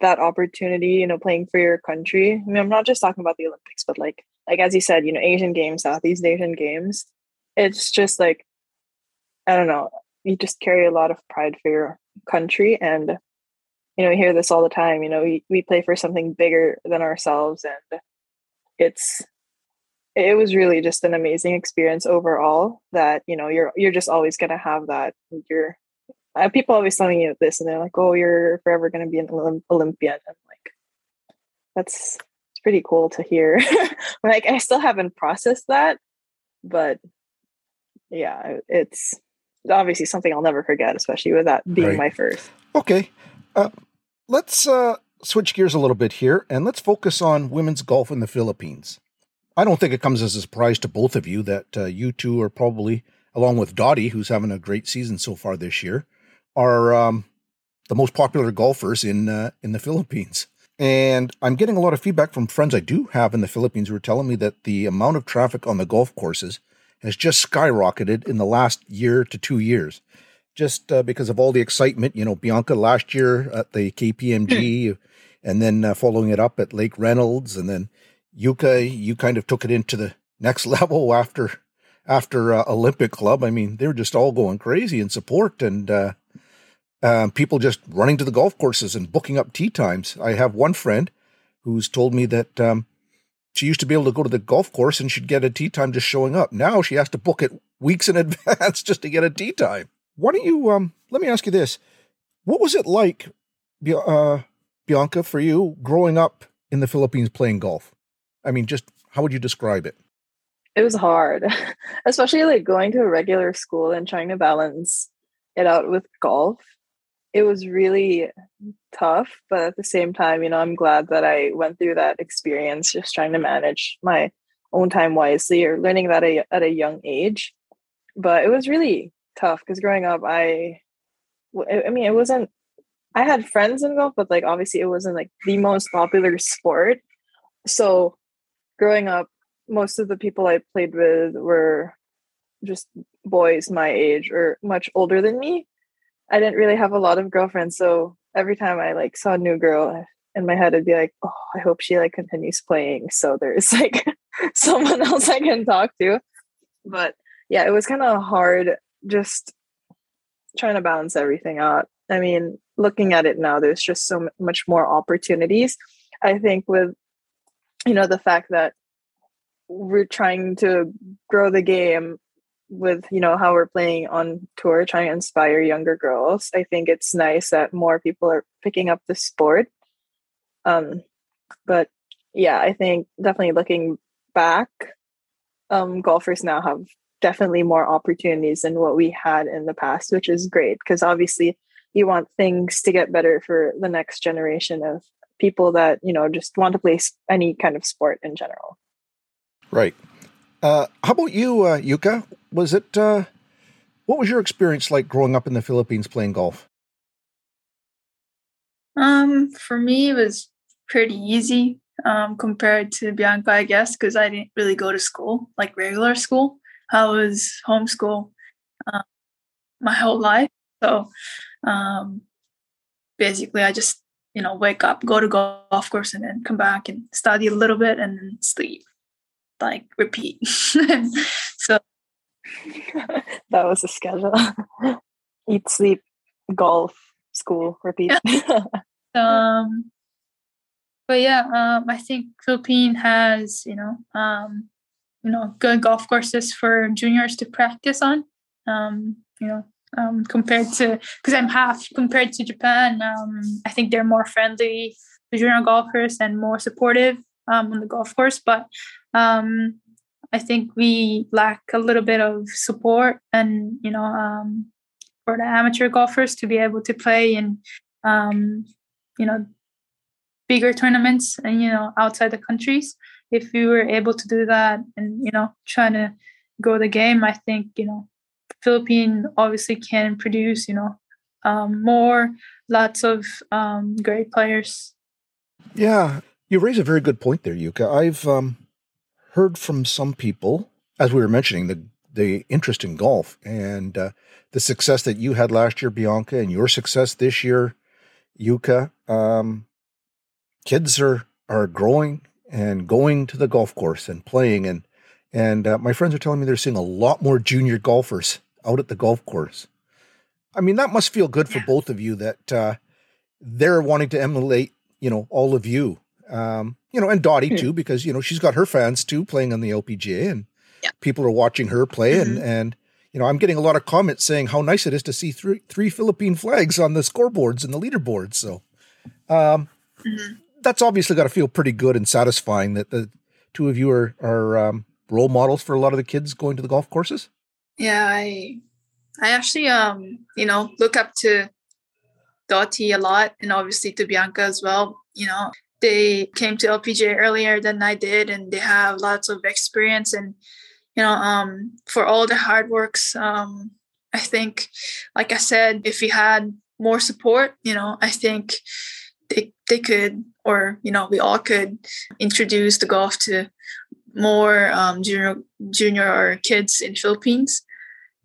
that opportunity, you know, playing for your country. I mean, I'm not just talking about the Olympics, but like like as you said, you know, Asian games, Southeast Asian games. It's just like I don't know, you just carry a lot of pride for your country and you know, we hear this all the time, you know, we, we play for something bigger than ourselves and it's it was really just an amazing experience overall that you know you're you're just always going to have that you're uh, people always telling you this and they're like oh you're forever going to be an olympian. And like that's it's pretty cool to hear. <laughs> Like i still haven't processed that but yeah it's obviously something i'll never forget especially with that being right. my first. Okay uh, let's uh, switch gears a little bit here and let's focus on women's golf in the philippines. I don't think it comes as a surprise to both of you that uh, you two are probably, along with Dottie, who's having a great season so far this year, are um, the most popular golfers in uh, in the Philippines. And I'm getting a lot of feedback from friends I do have in the Philippines who are telling me that the amount of traffic on the golf courses has just skyrocketed in the last year to two years, just uh, because of all the excitement. You know, Bianca last year at the KPMG, and then uh, following it up at Lake Reynolds, and then Yuka, you kind of took it into the next <laughs> level after after uh, Olympic Club. I mean, they were just all going crazy in support and uh, um, people just running to the golf courses and booking up tee times. I have one friend who's told me that um, she used to be able to go to the golf course and she'd get a tee time just showing up. Now she has to book it weeks in <laughs> advance just to get a tee time. Why don't you um, let me ask you this? What was it like, uh, Bianca, for you growing up in the Philippines playing golf? I mean, just how would you describe it? It was hard, <laughs> especially like going to a regular school and trying to balance it out with golf. It was really tough, but at the same time, you know, I'm glad that I went through that experience just trying to manage my own time wisely or learning that at a young age. But it was really tough because growing up, I, I mean, it wasn't, I had friends in golf, but like obviously it wasn't like the most popular sport. So growing up, most of the people I played with were just boys my age or much older than me. I didn't really have a lot of girlfriends, so every time I like saw a new girl in my head, I'd be like, "Oh, I hope she like continues playing." So there's <laughs> like someone else I can talk to. But yeah, it was kind of hard just trying to balance everything out. I mean, looking at it now, there's just so much more opportunities. I think with you know the fact that we're trying to grow the game with you know how we're playing on tour trying to inspire younger girls i think it's nice that more people are picking up the sport um but yeah i think definitely looking back um golfers now have definitely more opportunities than what we had in the past which is great because obviously you want things to get better for the next generation of people that you know just want to play any kind of sport in general. Right. Uh, how about you, uh, Yuka? Was it uh, what was your experience like growing up in the Philippines playing golf? Um, for me, it was pretty easy um, compared to Bianca, I guess, because I didn't really go to school like regular school. I was homeschool uh, my whole life, so um, basically, I just you know, wake up, go to golf course, and then come back and study a little bit and then sleep, like repeat. <laughs> so <laughs> that was the schedule: <laughs> eat, sleep, golf, school, repeat. um, but yeah, um, I think Philippine has you know, um, you know, good golf courses for juniors to practice on. Um, you know, um, compared to because I'm half compared to Japan. Um, I think they're more friendly to junior golfers and more supportive um, on the golf course. But um, I think we lack a little bit of support and you know um, for the amateur golfers to be able to play in um, you know bigger tournaments and you know outside the countries. If we were able to do that and you know trying to grow the game, I think you know Philippine obviously can produce, you know, um, more lots of um, great players. Yeah, you raise a very good point there, Yuka. I've um, heard from some people, as we were mentioning, the the interest in golf and uh, the success that you had last year, Bianca, and your success this year, Yuka. Um, kids are are growing and going to the golf course and playing, and and uh, my friends are telling me they're seeing a lot more junior golfers out at the golf course. I mean, that must feel good for both of you that uh, they're wanting to emulate, you know, all of you. Um, you know, and Dottie mm-hmm. too, because you know she's got her fans too playing on the LPGA, and yeah. people are watching her play, mm-hmm. and and you know I'm getting a lot of comments saying how nice it is to see three three Philippine flags on the scoreboards and the leaderboards. So, um, mm-hmm. that's obviously got to feel pretty good and satisfying that the two of you are are um, role models for a lot of the kids going to the golf courses. Yeah, I I actually um you know look up to Dottie a lot, and obviously to Bianca as well. You know, they came to LPGA earlier than I did, and they have lots of experience. And you know, um, for all the hard works, um, I think, like I said, if we had more support, you know, I think they they could, or you know, we all could introduce the golf to more um, junior junior kids in Philippines.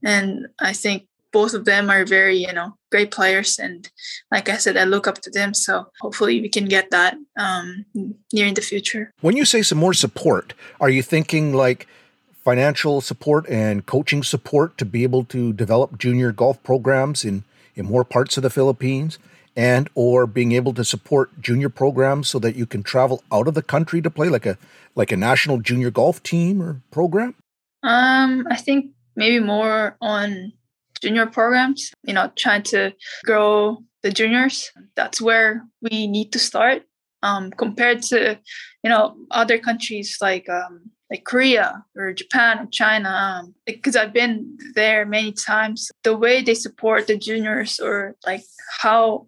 And I think both of them are very you know great players and like i said i look up to them so hopefully we can get that um, near in the future. When you say some more support are you thinking like financial support and coaching support to be able to develop junior golf programs in in more parts of the philippines? And or being able to support junior programs so that you can travel out of the country to play like a like a national junior golf team or program? Um i think maybe more on junior programs, you know, trying to grow the juniors. That's where we need to start um, compared to, you know, other countries like um, like Korea or Japan or China. Because um, I've been there many times, the way they support the juniors or like how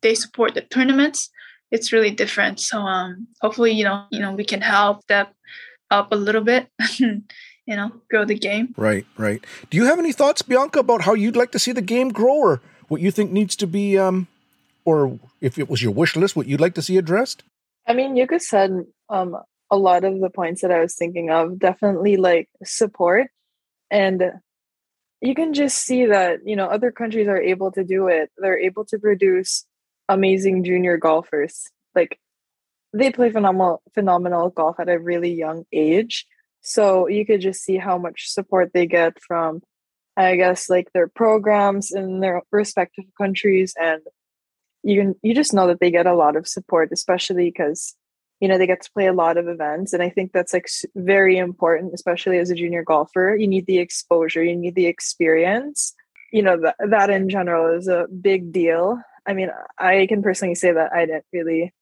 they support the tournaments, it's really different. So um, hopefully, you know, you know, we can help step up a little bit <laughs> you know, grow the game. Right, right. Do you have any thoughts, Bianca, about how you'd like to see the game grow or what you think needs to be, um, or if it was your wish list, what you'd like to see addressed? I mean, you could said um, a lot of the points that I was thinking of. Definitely like support. And you can just see that, you know, other countries are able to do it. They're able to produce amazing junior golfers. Like they play phenomenal phenomenal golf at a really young age so you could just see how much support they get from, I guess, like their programs in their respective countries, and you can you just know that they get a lot of support, especially because you know they get to play a lot of events, and I think that's like very important, especially as a junior golfer. You need the exposure, you need the experience. You know that that in general is a big deal. I mean, I can personally say that I didn't really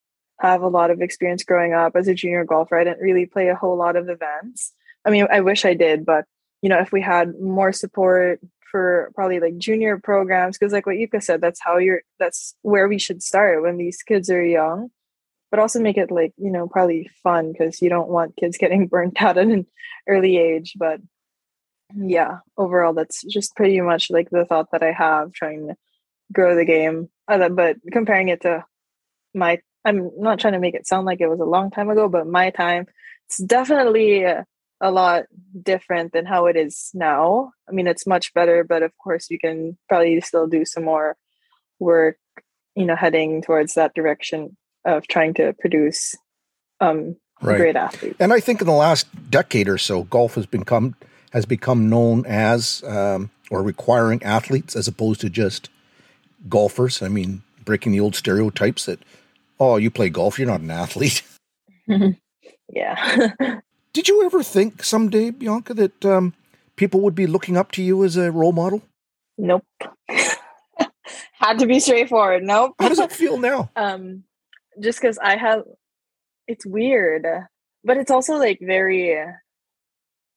have a lot of experience growing up as a junior golfer. I didn't really play a whole lot of events. I mean, I wish I did, but you know, if we had more support for probably like junior programs, because like what Yuka said, that's how you're that's where we should start when these kids are young. But also make it like, you know, probably fun because you don't want kids <laughs> getting burnt out at an early age. But yeah, overall that's just pretty much like the thought that I have trying to grow the game. Uh, but comparing it to my I'm not trying to make it sound like it was a long time ago, but my time, it's definitely a, a lot different than how it is now. I mean, it's much better, but of course, you can probably still do some more work, you know, heading towards that direction of trying to produce um, right. great athletes. And I think in the last decade or so, golf has become has become known as um, or requiring athletes as opposed to just golfers. I mean, breaking the old stereotypes that oh, you play golf, you're not an athlete. <laughs> yeah. <laughs> Did you ever think someday, Bianca, that um, people would be looking up to you as a role model? Nope. <laughs> Had to be straightforward. Nope. How does it feel now? um, just because I have, it's weird, but it's also like very,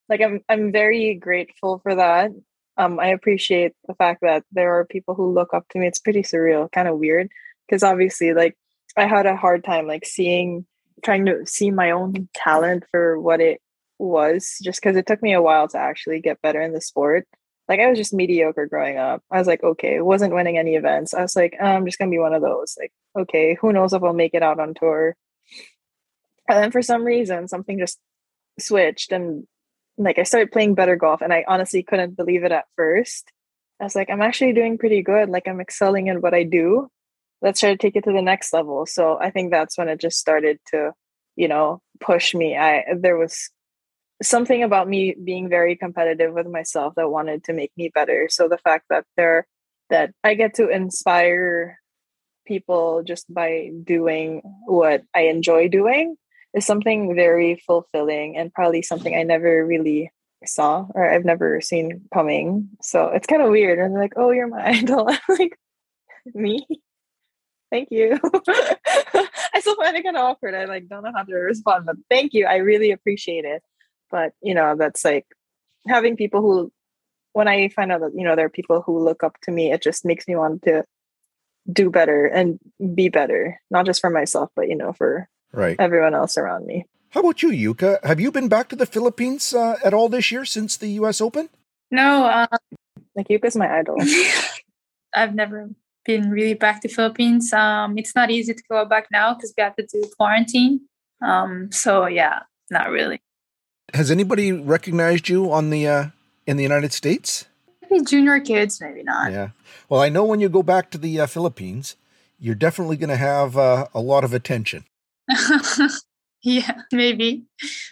like I'm I'm very grateful for that. Um, I appreciate the fact that there are people who look up to me. It's pretty surreal, kind of weird, because obviously, like I had a hard time like seeing trying to see my own talent for what it was just because it took me a while to actually get better in the sport. Like I was just mediocre growing up. I was like, okay, wasn't winning any events. I was like, oh, I'm just gonna be one of those. Like, okay, who knows if I'll make it out on tour. And then for some reason, something just switched, and like I started playing better golf and I honestly couldn't believe it at first. I was like, I'm actually doing pretty good. Like I'm excelling in what I do. Let's try to take it to the next level. So I think that's when it just started to, you know, push me. I there was something about me being very competitive with myself that wanted to make me better. So the fact that there that I get to inspire people just by doing what I enjoy doing is something very fulfilling and probably something I never really saw or I've never seen coming. So it's kind of weird. And like, oh, you're my idol. I'm like, me? Thank you. <laughs> I still find it kind of awkward. I like don't know how to respond, but thank you. I really appreciate it. But you know, that's like having people who when I find out that, you know, there are people who look up to me, it just makes me want to do better and be better, not just for myself, but you know, for right everyone else around me. How about you, Yuka? Have you been back to the Philippines uh, at all this year since the U.S. Open? No, uh, like Yuka's my idol. <laughs> I've never been really back to Philippines. Um, it's not easy to go back now because we have to do quarantine. Um, so yeah, not really. Has anybody recognized you on the uh, in the United States? Maybe junior kids, maybe not. Yeah. Well, I know when you go back to the uh, Philippines, you're definitely going to have uh, a lot of attention. <laughs> yeah, maybe.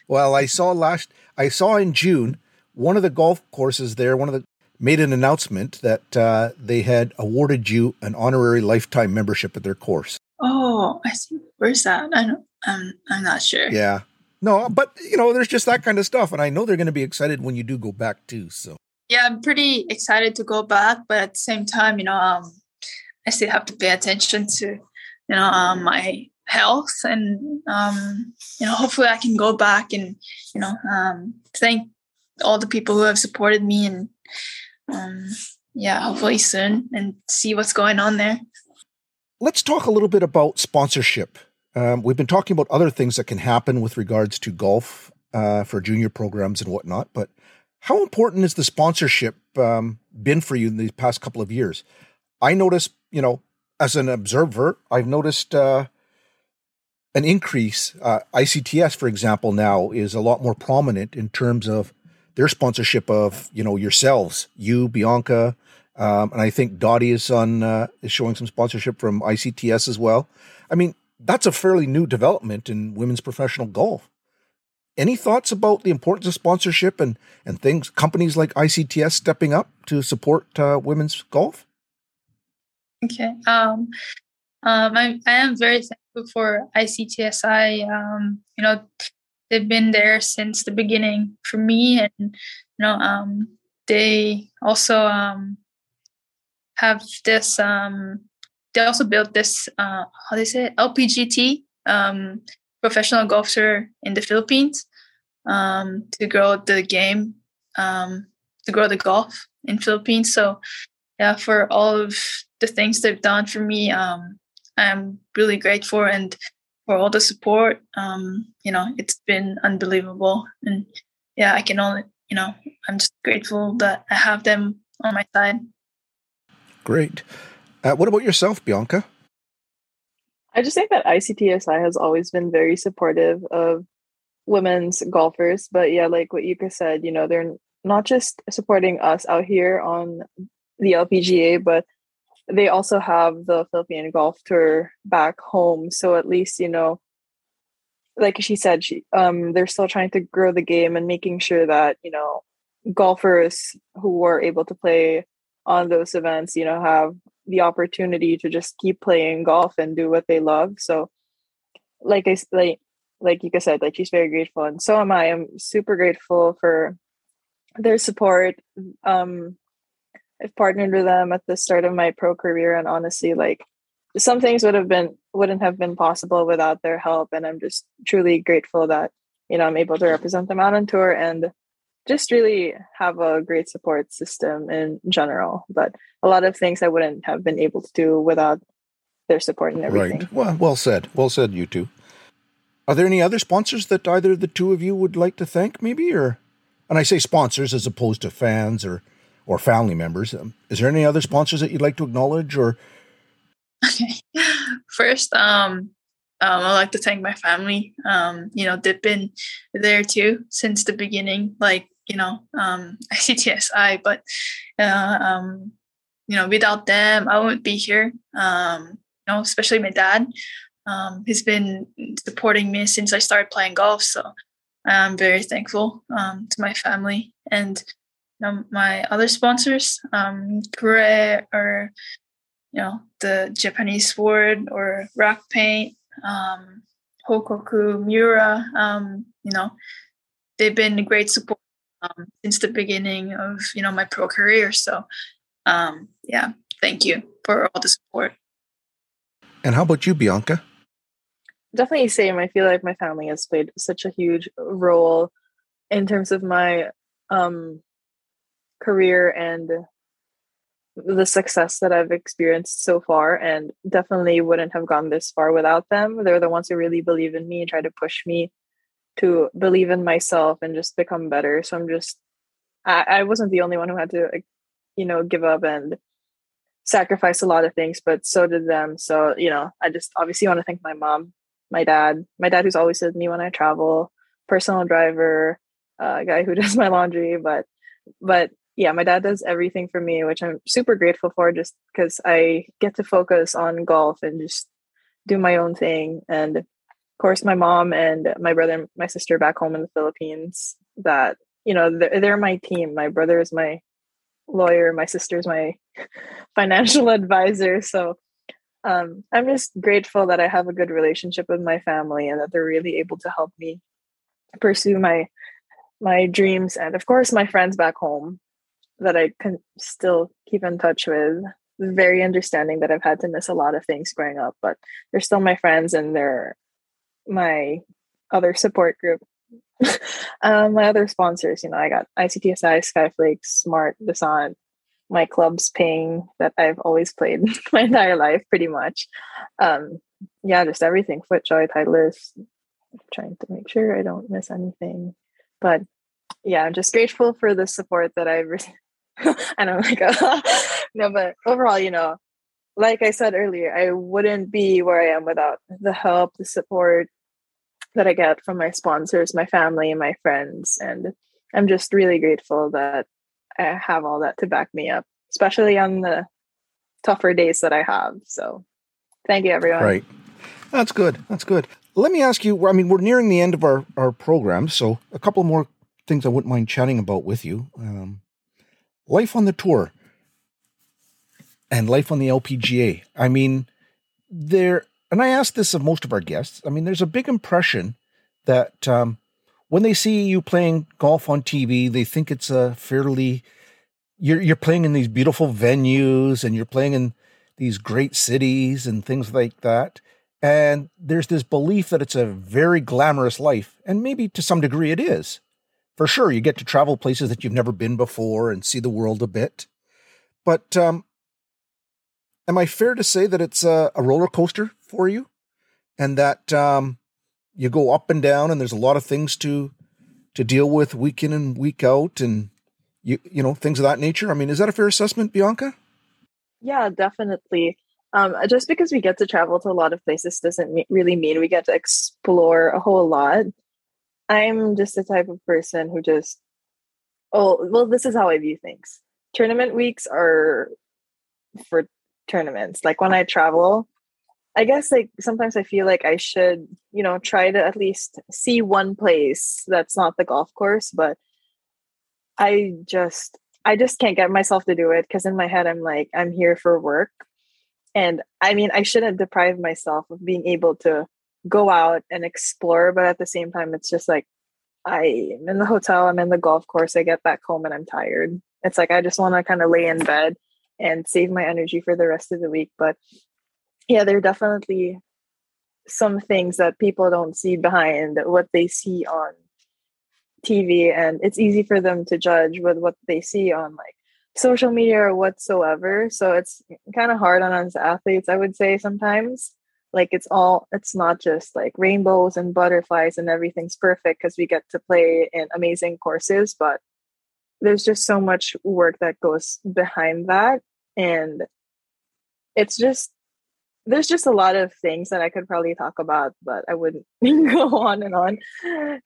Well, I saw last I saw in June one of the golf courses there, one of the made an announcement that uh, they had awarded you an honorary lifetime membership at their course. Oh, I see. Where's that? I don't. I'm. I'm not sure. Yeah. No, but you know, there's just that kind of stuff, and I know they're going to be excited when you do go back too. So. Yeah, I'm pretty excited to go back, but at the same time, you know, um, I still have to pay attention to, you know, um, my health and um, you know hopefully i can go back and you know um, thank all the people who have supported me and um, yeah hopefully soon and see what's going on there let's talk a little bit about sponsorship um, we've been talking about other things that can happen with regards to golf uh, for junior programs and whatnot but how important has the sponsorship um, been for you in these past couple of years i notice you know as an observer i've noticed uh, an increase. Uh, ICTS, for example, now is a lot more prominent in terms of their sponsorship of you know yourselves, you, Bianca, um, and I think Dottie is on uh, is showing some sponsorship from ICTS as well. I mean, that's a fairly new development in women's professional golf. Any thoughts about the importance of sponsorship and and things companies like ICTS stepping up to support uh, women's golf? Okay. Um, um, I, I am very thankful for ICTSI. Um, you know, they've been there since the beginning for me, and you know, um, they also um, have this. Um, they also built this. Uh, how do they say it? LPGT, um, professional golfer in the Philippines, um, to grow the game, um, to grow the golf in Philippines. So, yeah, for all of the things they've done for me, um, I'm really grateful and for all the support. Um, you know, it's been unbelievable. And yeah, I can only, you know, I'm just grateful that I have them on my side. Great. Uh, what about yourself, Bianca? I just think that ICTSI has always been very supportive of women's golfers. But yeah, like what Yuka said, you know, they're not just supporting us out here on the LPGA, but they also have the Philippine Golf Tour back home. So at least, you know, like she said, she um they're still trying to grow the game and making sure that, you know, golfers who were able to play on those events, you know, have the opportunity to just keep playing golf and do what they love. So like I like like you said, like she's very grateful and so am I. I'm super grateful for their support. Um I've partnered with them at the start of my pro career, and honestly, like some things would have been wouldn't have been possible without their help. And I'm just truly grateful that you know I'm able to represent them out on tour and just really have a great support system in general. But a lot of things I wouldn't have been able to do without their support and everything. Right. Well, well said. Well said, you two. Are there any other sponsors that either the two of you would like to thank, maybe, or? And I say sponsors as opposed to fans or or family members. Um, is there any other sponsors that you'd like to acknowledge or? Okay. First, um, um, I'd like to thank my family. Um, you know, they've been there too since the beginning. Like you know um, <laughs> ICTSI, but uh, um, you know without them I wouldn't be here. Um, you know, especially my dad. Um, he's been supporting me since I started playing golf, so I'm very thankful um, to my family and know, my other sponsors, um, Kure or you know the Japanese sword or rock paint, um, Hokoku Miura. Um, you know, they've been a great support um, since the beginning of you know my pro career. So um, yeah, thank you for all the support. And how about you, Bianca? Definitely same. I feel like my family has played such a huge role in terms of my um, career and the success that I've experienced so far, and definitely wouldn't have gone this far without them. They're the ones who really believe in me, try to push me to believe in myself and just become better. So I'm just, I, I wasn't the only one who had to, you know, give up and sacrifice a lot of things, but so did them. So, you know, I just obviously want to thank my mom, my dad, my dad who's always with me when I travel, personal driver, uh, guy who <laughs> does my laundry, but, but yeah, my dad does everything for me, which I'm super grateful for just because I get to focus on golf and just do my own thing. And of course, my mom and my brother and my sister back home in the Philippines that, you know, they're, they're my team. My brother is my lawyer, my sister's my <laughs> financial advisor. So um, I'm just grateful that I have a good relationship with my family and that they're really able to help me pursue my my dreams and of course my friends back home that I can still keep in touch with. Very understanding that I've had to miss a lot of things growing up, but they're still my friends and they're my other support group. <laughs> um, my other sponsors, you know, I got ICTSI, Skyflakes, Smart, Descente, my clubs paying that I've always played <laughs> my entire life, pretty much. Um, yeah, just everything. FootJoy, Titleist. Trying to make sure I don't miss anything. But yeah, I'm just grateful for the support that I've <laughs> <laughs> and I'm like, <laughs> no, but overall, you know, like I said earlier, I wouldn't be where I am without the help, the support that I get from my sponsors, my family, and my friends. And I'm just really grateful that I have all that to back me up, especially on the tougher days that I have. So thank you, everyone. Right. That's good. That's good. Let me ask you I mean, we're nearing the end of our, our program, so a couple more things I wouldn't mind chatting about with you. Um, life on the tour and life on the LPGA. I mean, there, and I ask this of most of our guests. I mean, there's a big impression that um, when they see you playing golf on TV, they think it's a fairly you're you're playing in these beautiful venues and you're playing in these great cities and things like that. And there's this belief that it's a very glamorous life, and maybe to some degree it is for sure, you get to travel places that you've never been before and see the world a bit. But um, am I fair to say that it's a, a roller coaster for you, and that um, you go up and down, and there's a lot of things to to deal with week in and week out, and you you know things of that nature. I mean, is that a fair assessment, Bianca? Yeah, definitely. Um, just because we get to travel to a lot of places doesn't really mean we get to explore a whole lot. I'm just the type of person who just, oh, well, this is how I view things. Tournament weeks are for tournaments. Like when I travel, I guess like sometimes I feel like I should, you know, try to at least see one place that's not the golf course, but I just I just can't get myself to do it because in my head I'm like I'm here for work. And I mean, I shouldn't deprive myself of being able to go out and explore but at the same time it's just like i'm in the hotel i'm in the golf course i get back home and i'm tired. It's like i just want to kind of lay in bed and save my energy for the rest of the week but yeah there are definitely some things that people don't see behind what they see on tv and it's easy for them to judge with what they see on like social media or whatsoever so it's kind of hard on us athletes i would say sometimes like it's all it's not just like rainbows and butterflies and everything's perfect because we get to play in amazing courses but there's just so much work that goes behind that and it's just there's just a lot of things that I could probably talk about, but I wouldn't <laughs> go on and on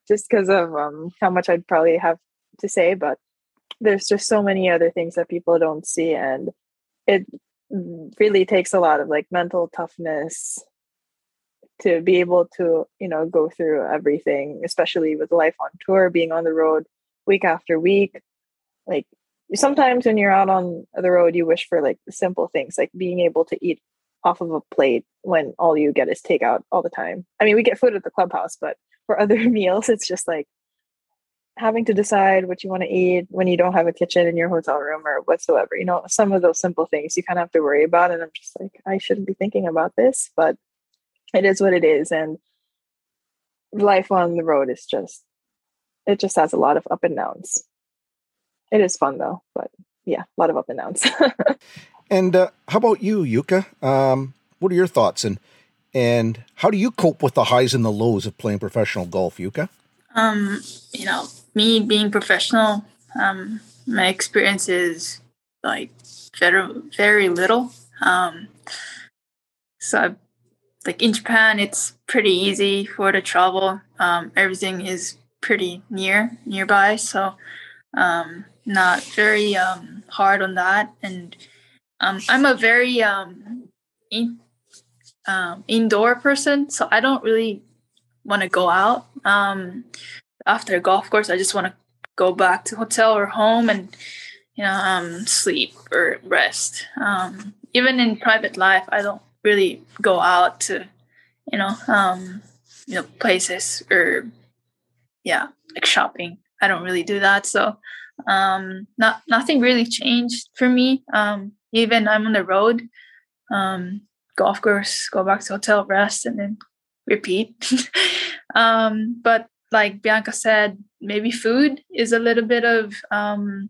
just because of um, how much I'd probably have to say, but there's just so many other things that people don't see. And it really takes a lot of like mental toughness to be able to, you know, go through everything, especially with life on tour, being on the road week after week. Like sometimes when you're out on the road, you wish for like simple things like being able to eat off of a plate when all you get is takeout all the time. I mean, we get food at the clubhouse, but for other <laughs> meals, it's just like having to decide what you want to eat when you don't have a kitchen in your hotel room or whatsoever. You know, some of those simple things you kind of have to worry about. And I'm just like, I shouldn't be thinking about this, but it is what it is. And life on the road is just, it just has a lot of up and downs. It is fun though, but yeah, a lot of up and downs. <laughs> and uh, how about you, Yuka? Um, what are your thoughts and and how do you cope with the highs and the lows of playing professional golf, Yuka? Um, you know, me being professional, um, my experience is like very very little. Um, so, like in Japan, it's pretty easy for the travel. Um, everything is pretty near nearby, so um, not very um, hard on that. And um, I'm a very um, in, um, indoor person, so I don't really want to go out. After a golf course, I just want to go back to hotel or home and you know sleep or rest. Even in private life, I don't really go out to you know um, you know places or yeah like shopping. I don't really do that. So um, not nothing really changed for me. Um, even I'm on the road, um, golf course, go back to hotel, rest, and then repeat. <laughs> um, but like Bianca said, maybe food is a little bit of um,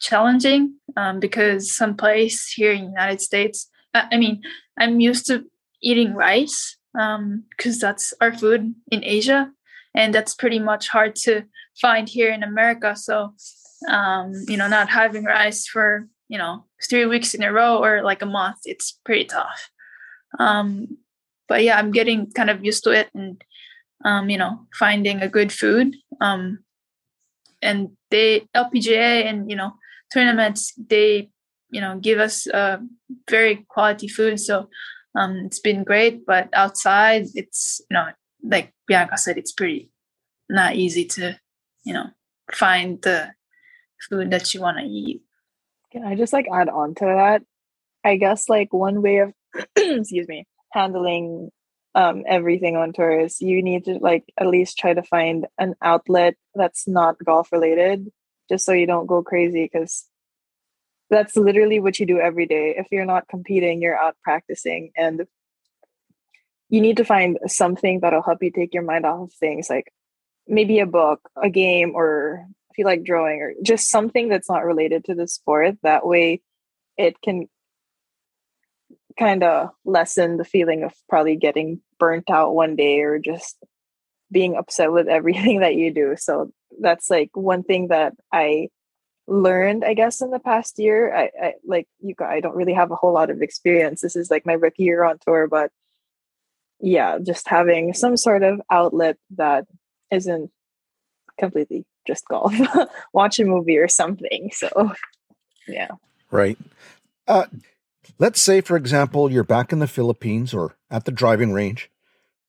challenging um, because some place here in the United States, I mean, I'm used to eating rice because um, that's our food in Asia, and that's pretty much hard to find here in America. So, um, you know, not having rice for you know three weeks in a row or like a month, it's pretty tough. Um, but yeah, I'm getting kind of used to it and um, you know, finding a good food. Um, and they LPGA and you know tournaments they you know give us uh, very quality food. So um, it's been great. But outside, it's you know like Bianca said, it's pretty not easy to you know find the food that you want to eat. Can I just like add on to that? I guess like one way of <clears throat> excuse me handling um, everything on tours, you need to like at least try to find an outlet that's not golf related, just so you don't go crazy because that's literally what you do every day. If you're not competing, you're out practicing, and you need to find something that'll help you take your mind off of things, like maybe a book, a game, or if you like drawing, or just something that's not related to the sport. That way, it can kind of lessen the feeling of probably getting burnt out one day or just being upset with everything <laughs> that you do. So that's like one thing that I learned, I guess, in the past year. I, I like you I don't really have a whole lot of experience. This is like my rookie year on tour, but yeah, just having some sort of outlet that isn't completely just golf. <laughs> Watch a movie or something. So yeah. Right. Uh Let's say, for example, you're back in the Philippines or at the driving range.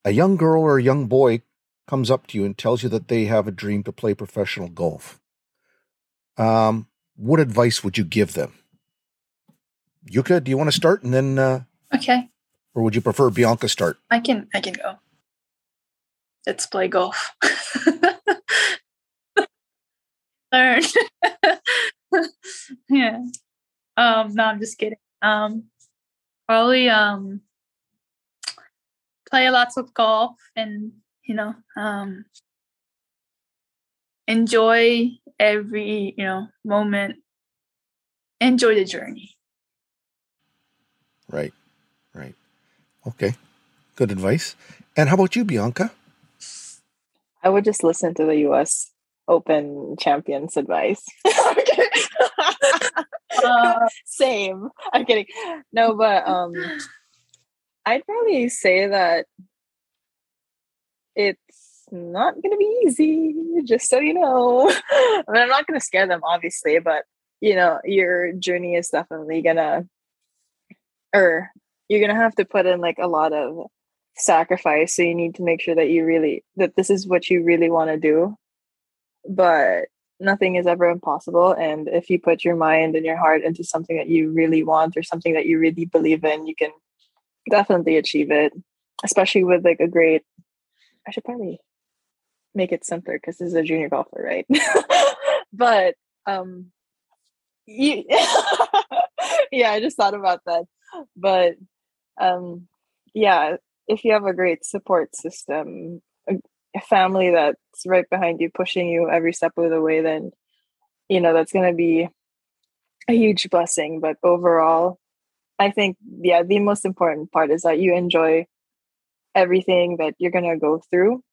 A young girl or a young boy comes up to you and tells you that they have a dream to play professional golf. Um, what advice would you give them? Yuka, do you want to start and then? Uh, okay. Or would you prefer Bianca start? I can. I can go. Let's play golf. <laughs> Learn. <laughs> yeah. Um. No, I'm just kidding. Um, probably um, play lots of golf and you know um, enjoy every you know moment. Enjoy the journey. Right, right. Okay, good advice. And how about you, Bianca? I would just listen to the U.S. Open champions' advice. <laughs> uh, <laughs> same. I'm kidding. No, but um, I'd probably say that it's not going to be easy, just so you know. <laughs> I mean, I'm not going to scare them, obviously, but you know, your journey is definitely going to, or you're going to have to put in like a lot of sacrifice. So you need to make sure that you really, that this is what you really want to do. But nothing is ever impossible. And if you put your mind and your heart into something that you really want or something that you really believe in, you can definitely achieve it, especially with like a great, I should probably make it simpler because this is a junior golfer, right? <laughs> but um you <laughs> yeah, I just thought about that. But um yeah, if you have a great support system, a, family that's right behind you, pushing you every step of the way, then you know that's gonna be a huge blessing. But overall, I think yeah, the most important part is that you enjoy everything that you're gonna go through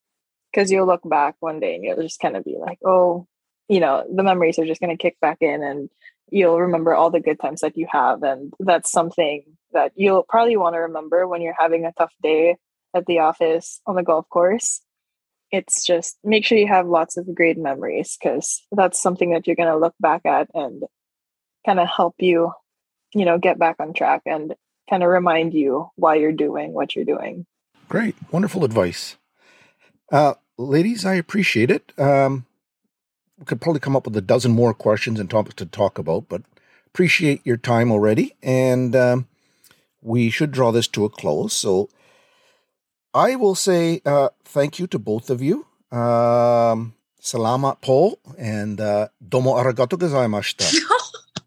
because you'll look back one day and you'll just kind of be like, oh, you know, the memories are just going to kick back in and you'll remember all the good times that you have. And that's something that you'll probably want to remember when you're having a tough day at the office on the golf course. It's just make sure you have lots of great memories because that's something that you're going to look back at and kind of help you, you know, get back on track and kind of remind you why you're doing what you're doing. Great. Wonderful advice. Uh, ladies, I appreciate it. Um, we could probably come up with a dozen more questions and topics to talk about, but appreciate your time already. And um, we should draw this to a close. So I will say uh, thank you to both of you. Um, salamat po and uh, domo arigato gozaimashita. <laughs>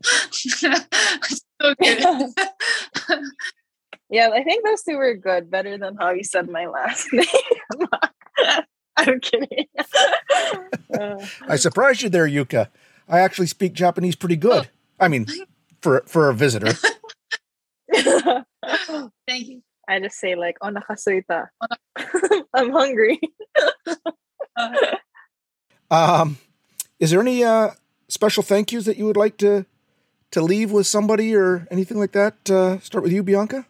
so good. <laughs> yeah, I think those two were good, better than how you said my last <laughs> name. <laughs> I'm kidding. uh, <laughs> I surprised you there, Yuka. I actually speak Japanese pretty good. I mean, for for a visitor. <laughs> Thank you. I just say like onakasuita. I'm hungry. um, is there any uh, special thank yous that you would like to to leave with somebody or anything like that? Uh, start with you, Bianca.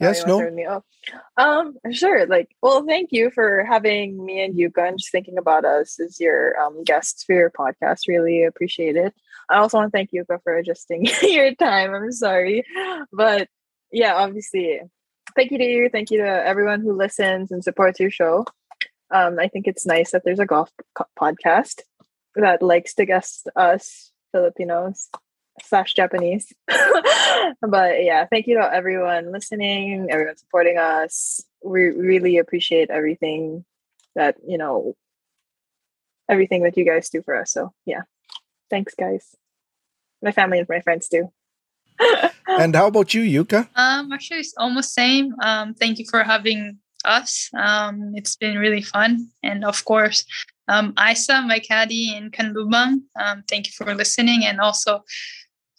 Yes, no. Me. Um, sure. Like, well, thank you for having me and Yuka and just thinking about us as your um, guests for your podcast. Really appreciate it. I also want to thank Yuka for adjusting <laughs> your time. I'm sorry, but yeah, obviously, thank you to you. Thank you to everyone who listens and supports your show. Um, I think it's nice that there's a golf podcast that likes to guest us Filipinos slash Japanese. <laughs> but yeah, thank you to everyone listening, everyone supporting us. We really appreciate everything that, you know, everything that you guys do for us. So yeah, thanks guys. My family and my friends too. <laughs> and how about you, Yuka? Um, actually, it's almost same. Um, thank you for having us. Um, it's been really fun, and of course, um, Isa, my caddy in Canlubang. Um, thank you for listening, and also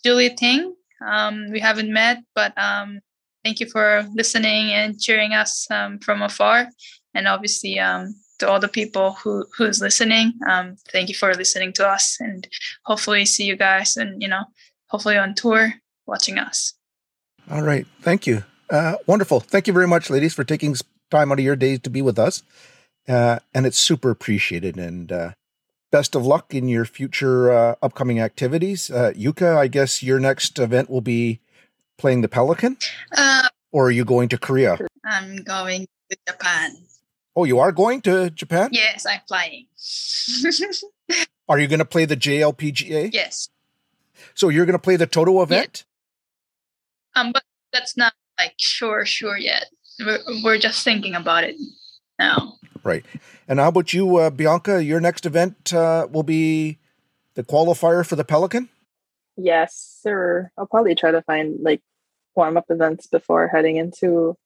Julia Ting. Um, we haven't met, but um, thank you for listening and cheering us um, from afar. And obviously, um, to all the people who who's listening, um, thank you for listening to us. And hopefully, see you guys and you know, hopefully on tour watching us. All right, thank you. Uh, wonderful. Thank you very much, ladies, for taking time out of your days to be with us. Uh, and it's super appreciated. And uh, best of luck in your future uh, upcoming activities. Uh, Yuka, I guess your next event will be playing the Pelican? Uh, or are you going to Korea? I'm going to Japan. Oh, you are going to Japan? Yes, I'm flying. <laughs> are you going to play the JLPGA? Yes. So you're going to play the Toto event? Yeah. Um, but that's not like sure, sure yet. We're, we're just thinking about it now. Right. And how about you, uh, Bianca? Your next event uh, will be the qualifier for the Pelican? Yes, sir. I'll probably try to find like warm up events before heading into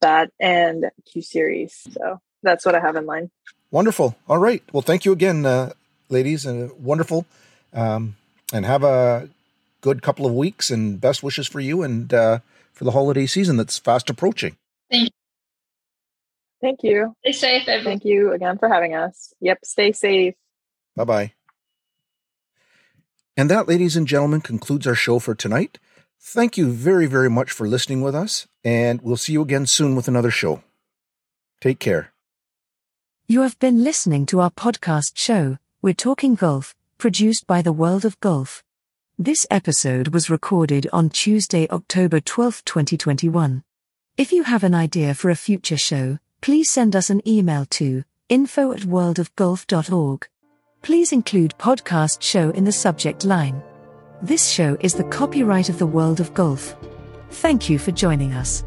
that and Q series. So that's what I have in mind. Wonderful. All right. Well, thank you again, uh, ladies, and uh, wonderful. Um, and have a good couple of weeks and best wishes for you and uh, for the holiday season that's fast approaching. Thank you. Thank you. Stay safe, everyone. Thank you again for having us. Yep, stay safe. Bye bye. And that, ladies and gentlemen, concludes our show for tonight. Thank you very, very much for listening with us, and we'll see you again soon with another show. Take care. You have been listening to our podcast show, We're Talking Golf, produced by the World of Golf. This episode was recorded on Tuesday, October 12, 2021. If you have an idea for a future show, please send us an email to info at worldofgolf.org. Please include podcast show in the subject line. This show is the copyright of the World of Golf. Thank you for joining us.